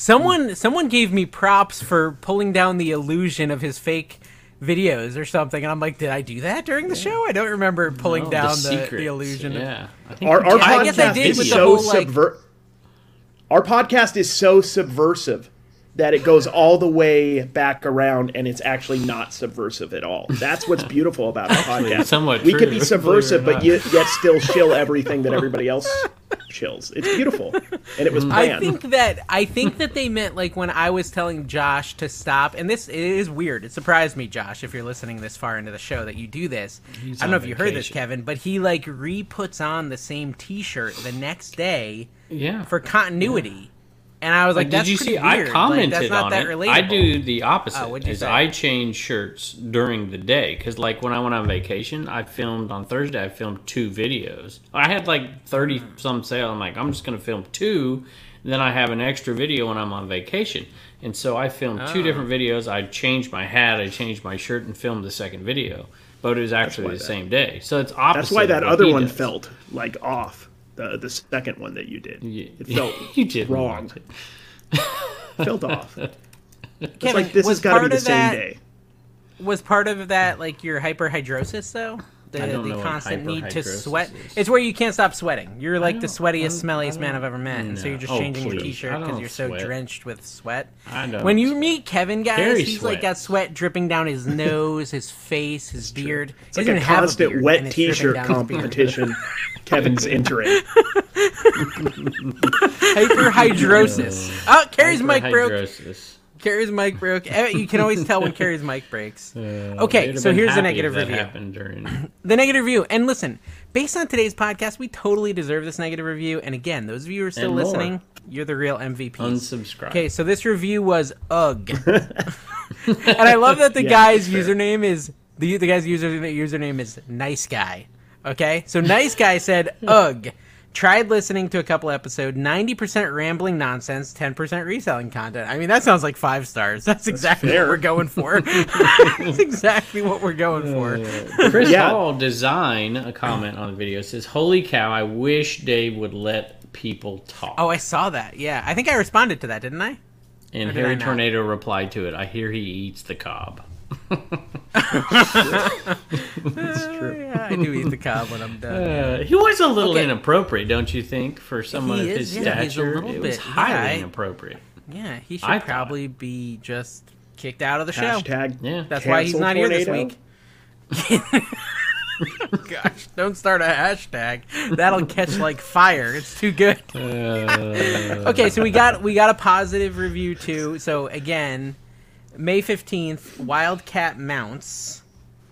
Someone someone gave me props for pulling down the illusion of his fake videos or something, and I'm like, did I do that during the show? I don't remember pulling No, down the, the, secrets. illusion. of- Yeah, I think Our, our did. I guess I podcast did is with the so whole, like- Our podcast is so subversive that it goes all the way back around, and it's actually not subversive at all. That's what's beautiful about our podcast. somewhat we true, can be believe it or subversive, but yet, yet still shill everything that everybody else chills. It's beautiful, and it was I think that I think that they meant like when I was telling Josh to stop, and this is weird. It surprised me, Josh, if you're listening this far into the show that you do this. He's I don't know on if you heard this. Kevin, but he like re puts on the same T-shirt the next day yeah. for continuity, and I was like, Did you see? I weird. Like, commented that's not on that it. relatable." I do the opposite. Oh, is say? I change shirts during the day because, like, when I went on vacation, I filmed on Thursday. I filmed two videos. I had like thirty some sale. I'm like, I'm just going to film two. Then I have an extra video when I'm on vacation, and so I filmed Oh. two different videos. I changed my hat, I changed my shirt, and filmed the second video. But it was actually the that- same day, so it's opposite. That's why that other one does. felt like off. The the second one that you did, You- it felt <laughs> you did wrong. felt off. <laughs> It's like this was has got to be the same that- day. Was part of that like your hyperhidrosis though? The, the constant need to sweat. is. It's where you can't stop sweating. You're like the sweatiest, smelliest man I've ever met, and so you're just Oh, changing your t-shirt because you're so drenched with sweat. I don't When you meet Kevin, guys, Cary he's like sweats. got sweat dripping down his nose, his face, his beard. It's like a constant wet T-shirt competition. <laughs> Kevin's entering. Hyperhidrosis. <laughs> oh, Cary's mic broke. Cary's mic broke. Eh, You can always tell when Cary's mic breaks. <laughs> Uh, Okay, so here's the negative review. during- <clears throat> the negative review. And listen, based on today's podcast, we totally deserve this negative review. And again, those of you who are still listening, you're the real MVP. Unsubscribe. Okay, so this review was ugh, <laughs> and I love that the <laughs> Yeah, guy's fair. username is the the guy's user username is nice guy. Okay, so nice guy said ugh. Tried listening to a couple episodes, ninety percent rambling nonsense, ten percent reselling content. I mean, that sounds like five stars. <laughs> That's exactly fair. what we're going for. <laughs> That's exactly what we're going for. Uh, <laughs> Chris Yeah. Hall Design, a comment on the video, says, Holy cow, I wish Dave would let people talk. Oh, I saw that. Yeah, I think I responded to that, didn't I? and did Harry not? Tornado replied to it, I hear he eats the cob. It's true. Yeah, I do eat the cob when I'm done. Uh, he was a little Okay. inappropriate, don't you think, for someone He of is, his yeah, he's a stature? little it was highly yeah, inappropriate. Yeah, he should I thought. probably be just kicked out of the show. Hashtag. Yeah. That's why he's cancel not here this week. <laughs> Gosh, don't start a hashtag. That'll catch like fire. It's too good. <laughs> okay, so we got we got a positive review too. So again, May fifteenth, Wildcat Mounts.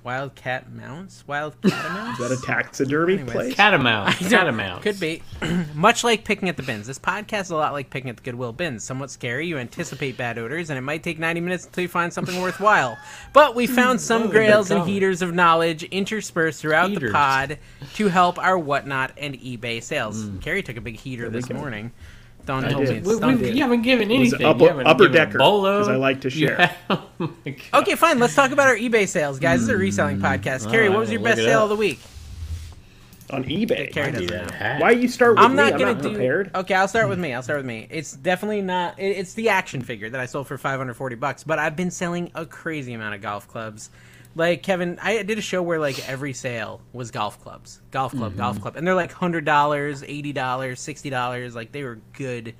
Wildcat Mounts? Wildcat <laughs> Mounts? Is that a taxidermy Anyways. place? Catamount. Catamount. Could be. <clears throat> Much like picking at the bins. This podcast is a lot like picking at the Goodwill bins. Somewhat scary. You anticipate bad odors, and it might take 90 minutes until you find something <laughs> worthwhile. But we found some Oh, grails and heaters of knowledge interspersed throughout the pod to help our whatnot and eBay sales. Mm. Cary took a big heater this go. Morning. Don't I told me did. it's We, we, you haven't given was anything. upper- you haven't upper given decker, bolo. 'cause I like to share. have- <laughs> oh. <laughs> Okay, fine. Let's talk about our eBay sales, guys. This is a mm. reselling podcast. Cary, right, what was your best sale up. of the week? On eBay. Cary I doesn't do know. Why you start with I'm me? not I'm gonna not do. prepared. Okay, I'll start with me. I'll start with me. It's definitely not. it- It's the action figure that I sold for 540 bucks. But I've been selling a crazy amount of golf clubs. Like Kevin, I did a show where like every sale was golf clubs, golf club, Mm-hmm. golf club, and they're like hundred dollars, eighty dollars, sixty dollars. Like they were good,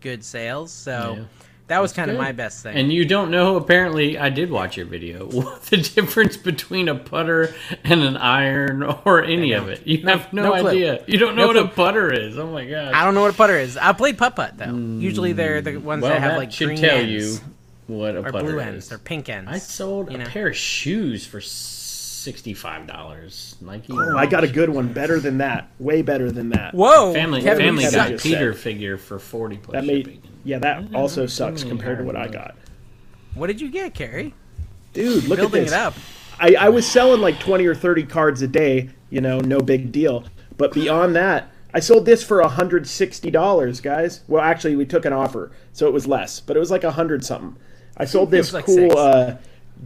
good sales. So Yeah. that was kind of my best thing. And you don't know, apparently, I did watch your video, <laughs> what the difference between a putter and an iron or any of it. You have no, no clue. idea. You don't No know what a putter is. Oh my god. I don't know what a putter is. I played putt putt though. Usually they're the ones Mm, well, that have that like should green tell ends you what a or putter blue is. ends or pink ends. I sold you a know. pair of shoes for sixty-five dollars. Nike. Oh, I got a good one, better than that, way better than that. Whoa, family. Kevin, family Kevin got suck. just Peter said. figure for forty plus That made shipping. yeah, that also sucks compared to what I got. What did you get, Cary? Dude, look Building at this. it up. I, I was selling like 20 or 30 cards a day, you know, no big deal. But beyond that, I sold this for $160, guys. Well, actually, we took an offer, so it was less, but it was like a 100 something. I sold this like cool uh,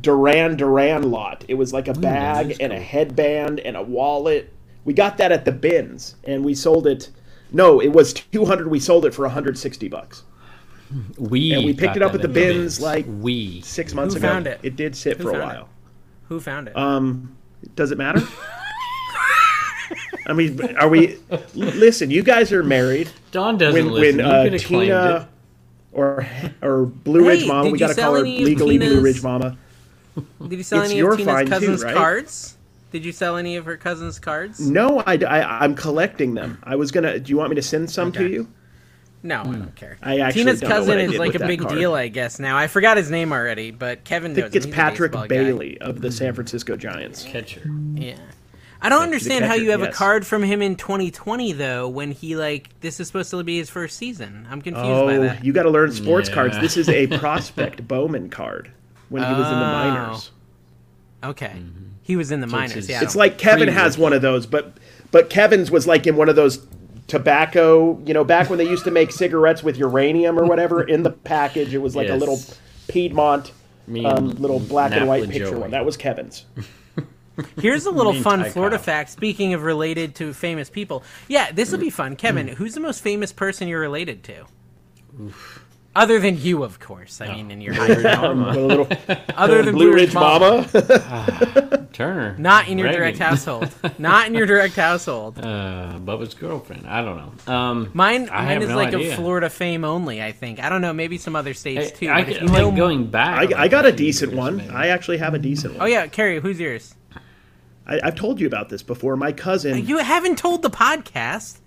Duran Duran lot. It was like a bag is and a headband and a wallet. We got that at the bins, and we sold it. No, it was 200. We sold it for 160 bucks. We And we picked it up at the in bins, like, we. Six months Who ago. found it? It did sit Who for a found it? while. Who found it? Um, does it matter? <laughs> I mean, are we? Listen, you guys are married. Don doesn't When listen. when you uh, could have claimed Tina or or Blue Hey, Ridge Mama, we got to call her any of legally Blue Ridge Mama. Did you sell it's any of Tina's find too, cousin's right? cards? Did you sell any of her cousin's cards? No, I, I am collecting them. I was gonna. Do you want me to send some to you? No, I don't care. Hmm. I actually Tina's don't know what cousin I is like a big card. deal, I guess. Now I forgot his name already, but Kevin I knows. think it's him. He's a Patrick baseball guy. Bailey of the San Francisco Giants. catcher. Yeah. I don't understand how you have a card from him in 2020 though, when he like this is supposed to be his first season. I'm confused by Oh, that. you got to learn sports Yeah. cards. This is a <laughs> prospect Bowman card when he was in the Oh. minors. Okay, he was in the minors. his- Yeah, It's like Kevin has one of those, but but Kevin's was like in one of those tobacco, you know, back when they used to make <laughs> cigarettes with uranium or whatever in the package. It was like a little Piedmont um, little black and white picture Joey. one. That was Kevin's. <laughs> Here's a little <laughs> fun Florida Cobb. fact. Speaking of related to famous people, yeah, this will be fun. Kevin, who's the most famous person you're related to? Other than you, of course. I mean, in your <laughs> higher <laughs> little other than Blue Ridge Mama. Turner. Not in your Reagan. direct household. Not in your direct household. Uh, Bubba's girlfriend. I don't know. Um, Mine, I mine is no like idea. a Florida fame only. I think. I don't know. Maybe some other states too. I, but if I, like know- going back. I, I got a decent years, one. maybe. I actually have a decent one. Oh yeah, Cary, who's yours? I, I've told you about this before. My cousin You haven't told the podcast.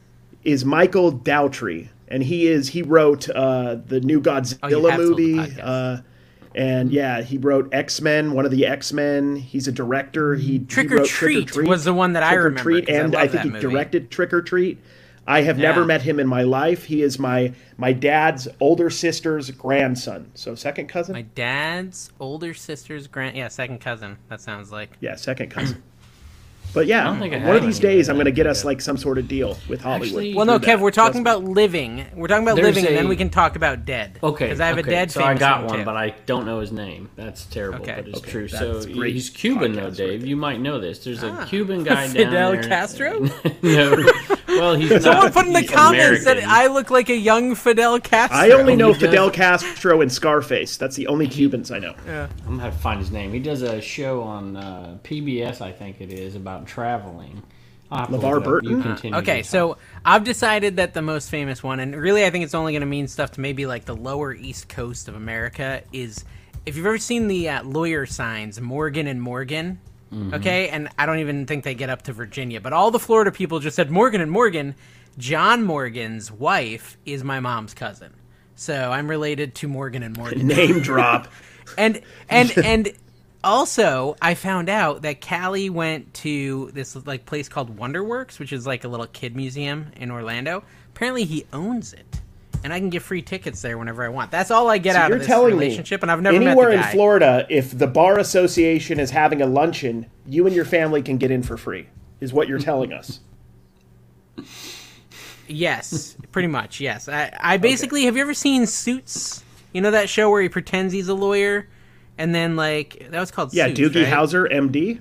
is Michael Dougherty, and he is he wrote uh, the new Godzilla Oh, have told the movie, uh, and yeah, he wrote X Men, one of the X Men. He's a director. He Trick he or wrote Treat was the one that I Trick or remember, Treat, I and I, love think he movie. directed Trick or Treat. I have never met him in my life. He is my my dad's older sister's grandson, so second cousin. My dad's older sister's grand. Yeah, second cousin. That sounds like. yeah, second cousin. But yeah, don't think I one of these days I'm going to get us like some sort of deal with Hollywood. Actually- Well, no, Kev, that. we're talking Trust about living. We're talking about There's living, and then we can talk about dead. Okay, because I have okay. a dead. So I got one, one, too. but I don't know his name. That's terrible, Okay. but it's Okay, true. that's So great he's Cuban though, Dave. right you might know this. There's a Ah. Cuban guy <laughs> down Fidel there. Castro? <laughs> no. <laughs> Well, he's not. Someone put in the he's comments that I look like a young Fidel Castro. I only know Fidel Castro and Scarface. That's the only Cubans I know. Yeah. I'm gonna have to find his name. He does a show on uh, PBS, I think it is, about traveling. I'll have to LeVar look it up. Burton? You Okay, so I've decided that the most famous one, and really I think it's only going to mean stuff to maybe like the lower east coast of America, is if you've ever seen the uh, lawyer signs, Morgan and Morgan. Mm-hmm. Okay, and I don't even think they get up to Virginia, but all the Florida people just said Morgan and Morgan. John Morgan's wife is my mom's cousin, so I'm related to Morgan and Morgan. <laughs> Name drop. <laughs> and and and also I found out that Callie went to this like place called Wonderworks, which is like a little kid museum in Orlando. Apparently, he owns it, and I can get free tickets there whenever I want. That's all I get out You're of this relationship, and I've never anywhere met the in. Florida, if the bar association is having a luncheon, you and your family can get in for free. Is what you're telling us. Yes, <laughs> pretty much. Yes, I, I basically have you ever seen Suits? You know that show where he pretends he's a lawyer, and then like that was called Yeah, Suits, Doogie right? Howser, MD.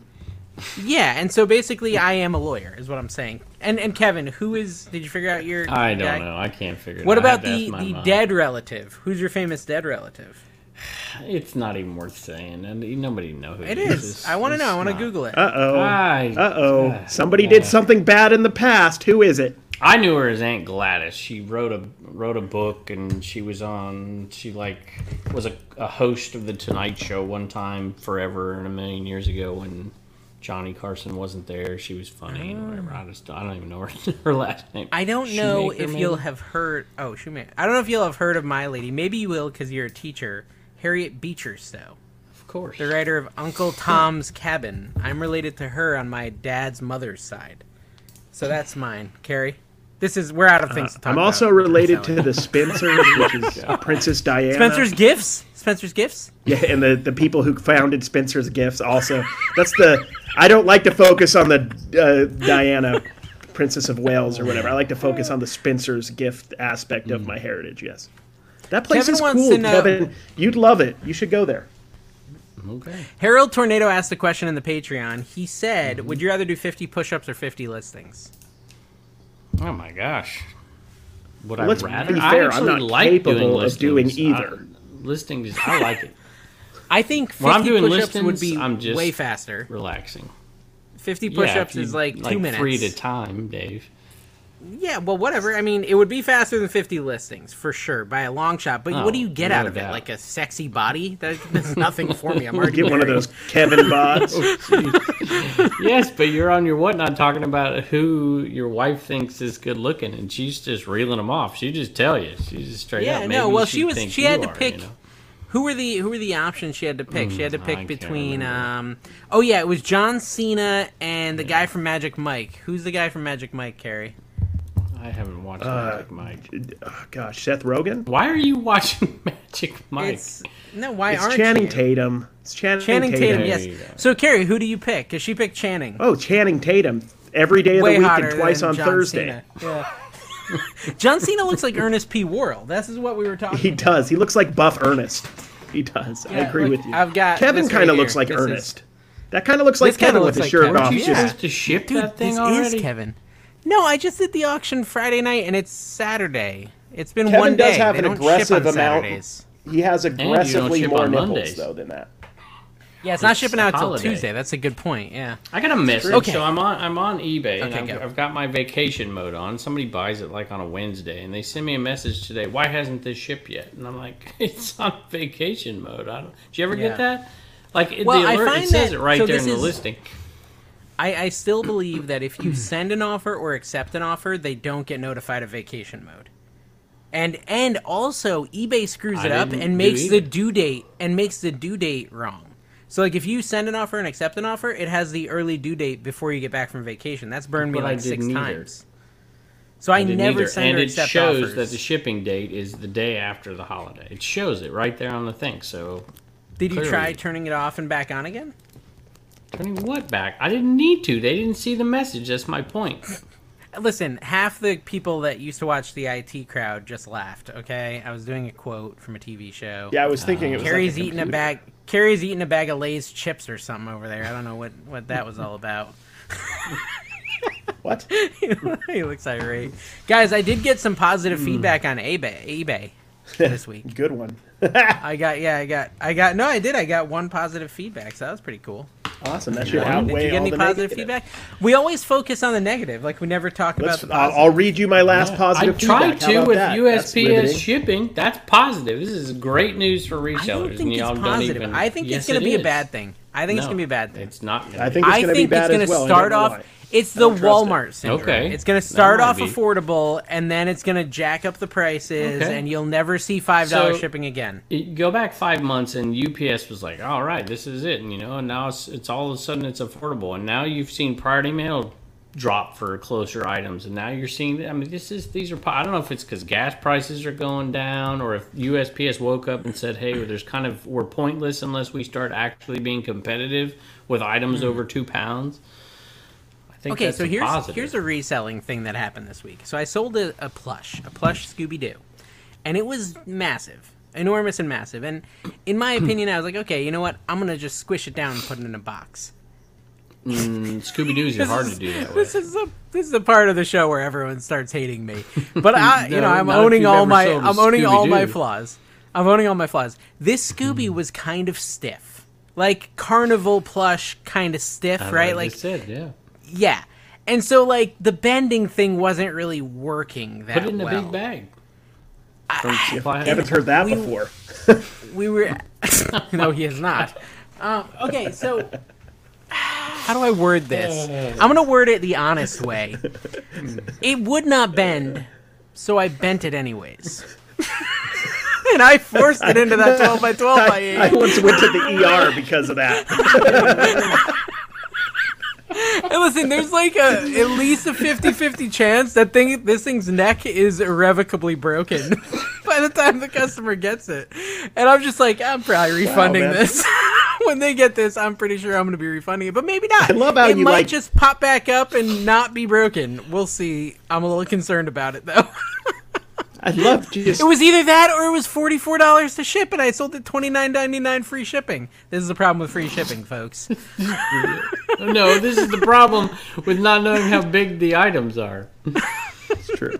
Yeah, and so basically, I am a lawyer, is what I'm saying. And and Kevin, who is? Did you figure out your? I don't guy? know. I can't figure it What out. I about the the mom. dead relative? Who's your famous dead relative? It's not even worth saying, and nobody knows who It he is. I want to know. I want to. Google it. Uh oh. Uh oh. Somebody yeah. did something bad in the past. Who is it? I knew her as Aunt Gladys. She wrote a wrote a book, and she was on. She like was a, a host of the Tonight Show one time, forever and a million years ago when Johnny Carson wasn't there. She was funny and oh. whatever. I just I don't even know her, <laughs> her last name. I don't know Shoemaker, if maybe? you'll have heard. Oh, Shoemaker. I don't know if you'll have heard of my lady. Maybe you will because you're a teacher. Harriet Beecher Stowe, Of course. the writer of Uncle Tom's Cabin. I'm related to her on my dad's mother's side. So that's mine, Cary. This is we're out of things to uh, talk I'm about. also related to the <laughs> Spencers, which is <laughs> Princess Diana. Spencer's Gifts. Spencer's Gifts. Yeah, and the, the people who founded Spencer's Gifts also. That's the. I don't like to focus on the uh, Diana, Princess of Wales or whatever. I like to focus on the Spencer's Gift aspect of my heritage. Yes, that place Kevin is wants cool, to know- Kevin. You'd love it. You should go there. okay. Harold Tornado asked a question in the Patreon. He said, Mm-hmm. "Would you rather do 50 push-ups or 50 listings?" Oh my gosh. Would Let's rather? be I fair, I'm not like capable doing of doing either. I, listings, I like it. <laughs> I think 50 When I'm doing push-ups would be I'm just- way faster. Relaxing. 50 push-ups if you- is like two minutes. Three at a time, Dave. Yeah, well, whatever. I mean, it would be faster than 50 listings for sure by a long shot. But Oh, what do you get out of it? Like a sexy body? That, that's nothing for me. I'm <laughs> already Get one of those Kevin <laughs> bods. yes, but you're on your whatnot talking about who your wife thinks is good looking, and she's just reeling them off. She just tell you. She's just straight Yeah, up. no, well, she was- she had to are, pick- You know? Who were the who were the options she had to pick? she had to Mm, I pick between um Oh yeah, it was John Cena and the guy from Magic Mike. Who's the guy from Magic Mike, Cary? I haven't watched Uh, Magic Mike. Oh, gosh, Seth Rogen. Why are you watching <laughs> Magic Mike? It's No, why It's aren't Channing you? Tatum. It's Channing, Channing Tatum, Tatum. yes. There you go. So Cary, who do you pick? Cuz she picked Channing. Oh, Channing Tatum. Every day of Way the week and twice than on John Thursday. Cena. Yeah. <laughs> John Cena looks like Ernest P. Worrell. This is what we were talking He about. does. He looks like Buff Ernest. He does. I agree look, with you. I've got Kevin kind of here. looks like This is- Ernest. That kind of looks like This kinda Kevin with looks his shirt Kevin. off. Yeah. supposed to ship Dude, that thing this already? is Kevin. No, I just did the auction Friday night, and it's Saturday. It's been Kevin one day. does have They an aggressive amount. Saturdays. He has aggressively more on nipples Mondays. though than that. Yeah, it's not shipping out till holiday. Tuesday. That's a good point. Yeah. I got a message. Okay. So I'm on I'm on eBay and Okay, I've, go. I've got my vacation mode on. Somebody buys it like on a Wednesday and they send me a message today. Why hasn't this shipped yet? And I'm like, <laughs> it's on vacation mode. I don't. Did you ever Yeah. get that? Like Well, the I alert, find it says that- it right so there in the is- listing. I, I still believe that if you <clears throat> send an offer or accept an offer, they don't get notified of vacation mode. And and also eBay screws I it up and makes the due date and makes the due date wrong. So like if you send an offer and accept an offer, it has the early due date before you get back from vacation. That's burned me But I like six either. times. So I, didn't never either. send and or it accept shows offers. that the shipping date is the day after the holiday. It shows it right there on the thing. So Did you try turning it off and back on again? Turning what back? I didn't need to. They didn't see the message. That's my point. Listen, half the people that used to watch the IT crowd just laughed. Okay, I was doing a quote from a TV show. Yeah, I was thinking it was. Cary's like a eating a bag. Cary's eating a bag of Lay's chips or something over there. I don't know what what that was all about. What? <laughs> he looks irate. Guys, I did get some positive Hmm. feedback on eBay eBay this week. <laughs> Good one. <laughs> I got yeah, I got I got no, I did. I got one positive feedback, so that was pretty cool. Awesome. That should Did you get all any the positive negative. feedback? We always focus on the negative, like we never talk Let's, about the I'll, positive. I'll read you my last I positive tried feedback. How to about with that? USPS riveting. shipping. That's positive. This is great news for resellers. I don't and think it's y'all don't positive. even- I think Yes, it's going it to be a bad thing. I think it's going to be a bad thing. It's not. Gonna I think it's going to be think bad it's going as to well. I start don't know off. It's the don't it. Walmart syndrome. Okay. It's going to start might off be. affordable, and then it's going to jack up the prices, Okay. and you'll never see five dollars So- shipping again. Go back five months and UPS was like, "All right, this is it," and you know, and now it's it's all of a sudden it's affordable, and now you've seen priority mail oh, drop for closer items, and now you're seeing. I mean, this is these are. I don't know if it's because gas prices are going down, or if USPS woke up and said, "Hey, there's kind of we're pointless unless we start actually being competitive with items mm-hmm. over two pounds." I think. Okay, so here's positive. here's a reselling thing that happened this week. So I sold a, a plush, a plush Scooby Doo, and it was massive, enormous and massive. And in my <clears throat> opinion, I was like, okay, you know what? I'm gonna just squish it down and put it in a box. Mm, Scooby Doo's are hard to do that This with. is a this is the part of the show where everyone starts hating me. But I, <laughs> you know, I'm owning all ever my sold a I'm owning all my flaws. I'm owning all my flaws. This Scooby was kind of stiff, like carnival plush, kind of stiff, I right? Like just said, yeah. yeah, and so like the bending thing wasn't really working that Put it in a big bag. From Supply Hut. Haven't heard that We- before. we were <laughs> <laughs> no he has not um, okay so how do i word this i'm gonna word it the honest way it would not bend so i bent it anyways <laughs> and i forced it into that 12 by 12 by 8 I, once went to the ER because of that. <laughs> And listen, there's like a at least a 50-50 chance that thing this thing's neck is irrevocably broken <laughs> by the time the customer gets it. And I'm just like, I'm probably refunding man. this. <laughs> when they get this, I'm pretty sure I'm going to be refunding it, but maybe not. I love how it you, might like- just pop back up and not be broken. We'll see. I'm a little concerned about it though. <laughs> I love <laughs> just it was either that or it was $44 to ship and I sold it $29.99 free shipping. This is the problem with free shipping, folks. No, this is the problem with not knowing how big the items are. It's true.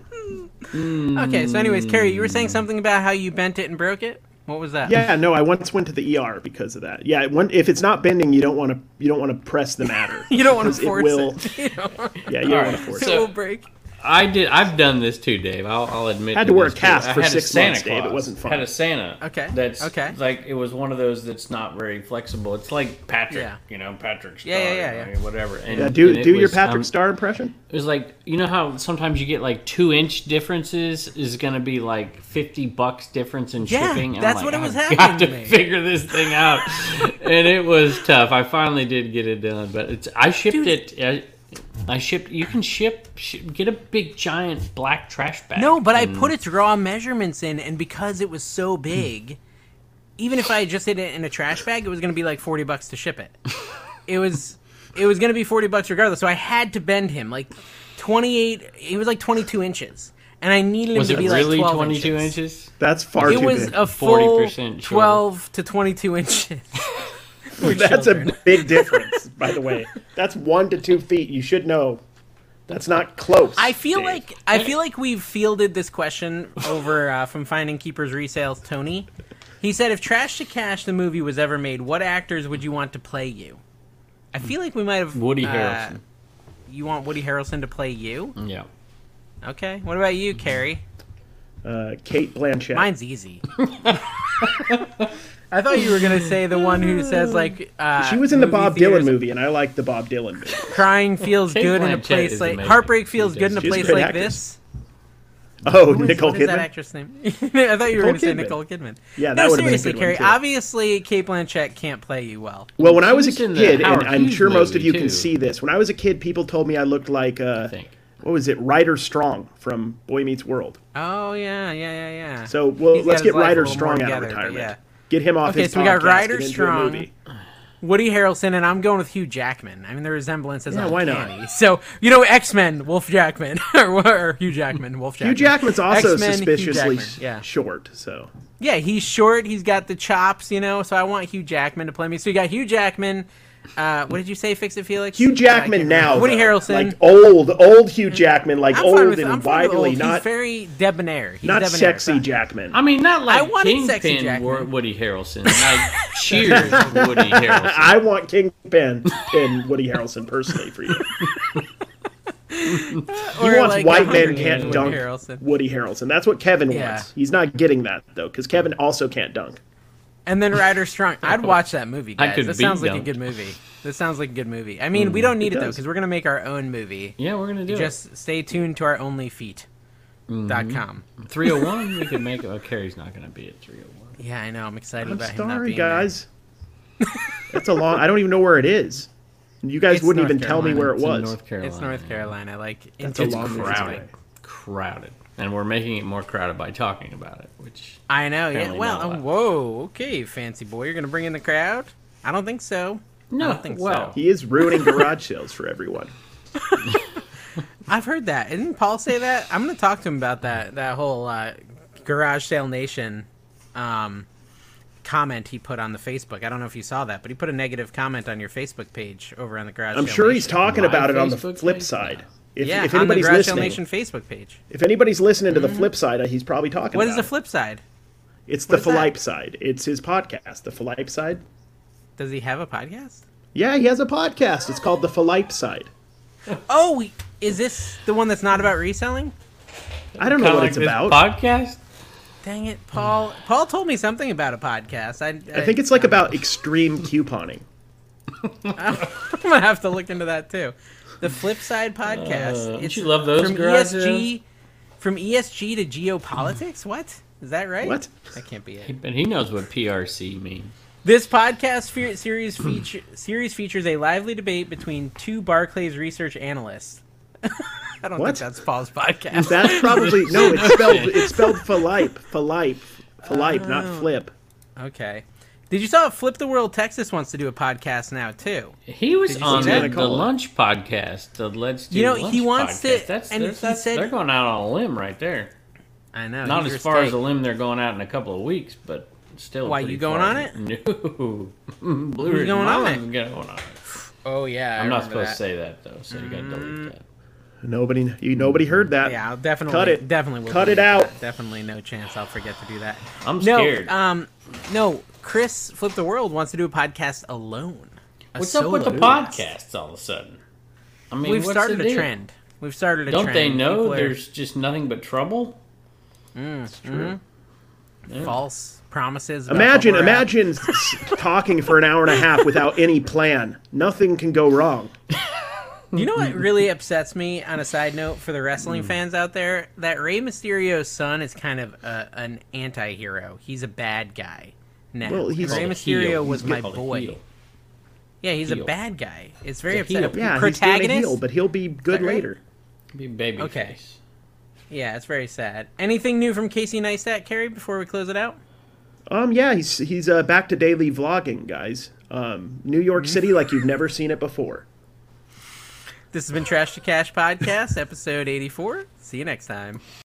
Hmm. Okay, so anyways, Cary, you were saying something about how you bent it and broke it? What was that? Yeah, no, I once went to the ER because of that. Yeah, when, if it's not bending, you don't want to you don't want to press the matter. <laughs> You don't want to force it. Will, it. <laughs> You know? Yeah, you don't All want to force it it. so- will break. I did. I've done this too, Dave. I'll, I'll admit. Had to wear a this, too. cast for had a six Santa months, Dave. It wasn't fun. Had a Santa. Okay, That's okay. Like it was one of those that's not very flexible. It's like Patrick. Yeah. You know, Patrick Star. Yeah, yeah, yeah, yeah. or Whatever. And, Yeah, do and it do your was, Patrick um, Star impression. It was like you know how sometimes you get like two inch differences is going to be like fifty bucks difference in Yeah, shipping. And that's I'm what it was I've happening got to to me. figure this thing out, and it was tough. I finally did get it done, but it's I shipped Dude. it. I, I shipped. You can ship, ship. Get a big giant black trash bag. No, but I put its raw measurements in, and because it was so big, even if I just did it in a trash bag, it was going to be like forty bucks to ship it. It was, it was going to be forty bucks regardless. So I had to bend him like twenty eight. It was like twenty two inches, and I needed him Was to it be really like twelve twenty two inches. inches? That's far It too was a full 40% shorter. twelve to twenty two inches. <laughs> <laughs> For That's children. a big difference, by the way. That's one to two feet. You should know. That's not close. I feel Dave. like I feel like we've fielded this question over uh, from Finding Keepers Resales. Tony, he said, "If Trash to Cash the movie was ever made, what actors would you want to play you?" I feel like we might have Woody uh, Harrelson. You want Woody Harrelson to play you? Yeah. Okay. What about you, Cary? uh, Cate Blanchett. Mine's easy. <laughs> I thought you were gonna say the one who says <laughs> like uh, she was in the Bob theaters, Dylan movie, and I like the Bob Dylan movie. <laughs> Crying feels Kate good in a place like amazing. heartbreak feels good in a She's place great like actress. this. Oh, What is- Nicole what is that Kidman. actress name? <laughs> I thought you were Nicole going to say Kidman. Nicole Kidman. Yeah, that no, would've been a seriously, good one, Cary. too. Obviously, Cate Blanchett can't play you well. Well, when I was a She in the kid, and Howard I'm Hughes sure most of movie, you can too. see this, when I was a kid, people told me I looked like uh, think. what was it, Ryder Strong from Boy Meets World. Oh yeah, yeah, yeah, yeah. So, well, He's got let's his get life a Ryder little more Strong out of together, but retirement. Get him off Okay, his so we got Ryder get into a Strong. movie. Woody Harrelson, and I'm going with Hugh Jackman. I mean, the resemblance is Yeah, why not? So you know, X Men, Wolf Jackman, <laughs> or, or Hugh Jackman, Wolf Jackman. Hugh Jackman's also X-Men, suspiciously Jackman, yeah. short, so Yeah, he's short. He's got the chops, you know. So I want Hugh Jackman to play me. So you got Hugh Jackman. Uh, what did you say? Fix it, Felix. Hugh Jackman can't now. Woody though, Harrelson. like old, old Hugh Jackman, like I'm old with, and I'm fine with widely, old. not He's very debonair. He's not debonair, sexy so- Jackman. I mean, not like I wanted sexy Kingpin Jackman. Woody Harrelson. <laughs> Like Cheers Woody <laughs> Harrelson. I want Kingpin and Woody Harrelson personally for you. <laughs> Or He wants like white a men can't Games dunk Woody Harrelson. Woody Harrelson. That's what Kevin Yeah. wants. He's not getting that though, because Kevin also can't dunk. And then Ryder Strong. <laughs> I'd watch that movie, I guys. could This beat sounds like a good movie. This sounds like a good movie. I mean, we don't need it, though because we're gonna make our own movie. Yeah, we're gonna do it. Just stay tuned to our OnlyFeet. Dot Mm-hmm. com. 301. We could <laughs> make. Oh, Cary's not gonna be at 301. Yeah, I know. I'm excited I'm about him sorry, being there. guys. <laughs> That's a long. I don't even know where it is. You guys It's wouldn't North even tell me where it was. It's was. North Carolina. It's North Carolina. Like That's a long ways crowded. Crowded, and we're making it more crowded by talking about it. Which I know. Yeah. Well, um, whoa. Okay, fancy boy, you're gonna bring in the crowd? I don't think so. I no, don't think well, so. He is ruining garage sales for everyone. <laughs> <laughs> I've heard that. Didn't Paul say that? I'm gonna talk to him about that. That whole uh, Garage Sale Nation um, comment he put on the Facebook. I don't know if you saw that, but he put a negative comment on your Facebook page over on the Garage. I'm Sale sure he's talking My about it on the flip page? side. If, Yeah, if on the anybody's Garage Sale listening, Nation Facebook page. if anybody's listening to the mm-hmm. flip side, he's probably talking. What is about the flip side? It's the What's that? Philippe side. It's his podcast, the Philippe side. Does he have a podcast? Yeah, he has a podcast. It's called the Philippe side. Oh, is this the one that's not about reselling? I don't know what like it's about. Podcast. Dang it, Paul. Paul told me something about a podcast. I, I think it's like about extreme <laughs> couponing. I'm gonna have to look into that too. The Flip Side podcast. Uh, don't it's you love those from guys, ESG, from ESG to geopolitics. What is that right? What? That can't be it. But he knows what PRC means. This podcast fe- series feature series features a lively debate between two Barclays research analysts. <laughs> I don't What? think that's Paul's podcast. That's probably no. It's <laughs> spelled. It's spelled Philippe. Philippe. Philippe, not Oh. flip. okay. Did you saw Flip the World Texas wants to do a podcast now too? He was on the, the lunch podcast. The Let's Do You know, Lunch he wants to- That's, and that's, he that's- said- they're going out on a limb right there. I know. Not as far as a limb they're going out in a couple of weeks, but still. Why, pretty you going far. on it? <laughs> No. <laughs> Blue Who's going on it? I'm going on it. Oh yeah, I I'm not supposed that. to say that though, so you got to Mm. delete that. Nobody. You. Nobody heard that. Yeah, I'll definitely Cut it. Definitely will Cut it out. that. Definitely no chance I'll forget to do that. I'm No, scared. um, no. Chris Flip the World wants to do a podcast alone. A What's up with the podcasts all of a sudden? I mean, We've started a deal? trend. We've started a Don't trend. they know People are there's just nothing but trouble? Mm, That's true. Mm-hmm. False promises? Imagine. Imagine <laughs> talking for an hour and a half without any plan. Nothing can go wrong. You know what really upsets me? On a side note, for the wrestling mm. fans out there, that Rey Mysterio's son is kind of a, an anti-hero. He's a bad guy. Now, Well, he's- Rey Called a Mysterio was He's my boy. Yeah, he's a bad guy. It's very He's a upsetting. heel. Yeah, he's a Protagonist. heel, but he'll be good right? later. Be baby Okay. face. Yeah, it's very sad. Anything new from Casey Neistat, Cary, before we close it out? Um, yeah, he's he's uh, back to daily vlogging, guys. Um, New York City like you've never seen it before. This has been Trash to Cash Podcast, episode 84. See you next time.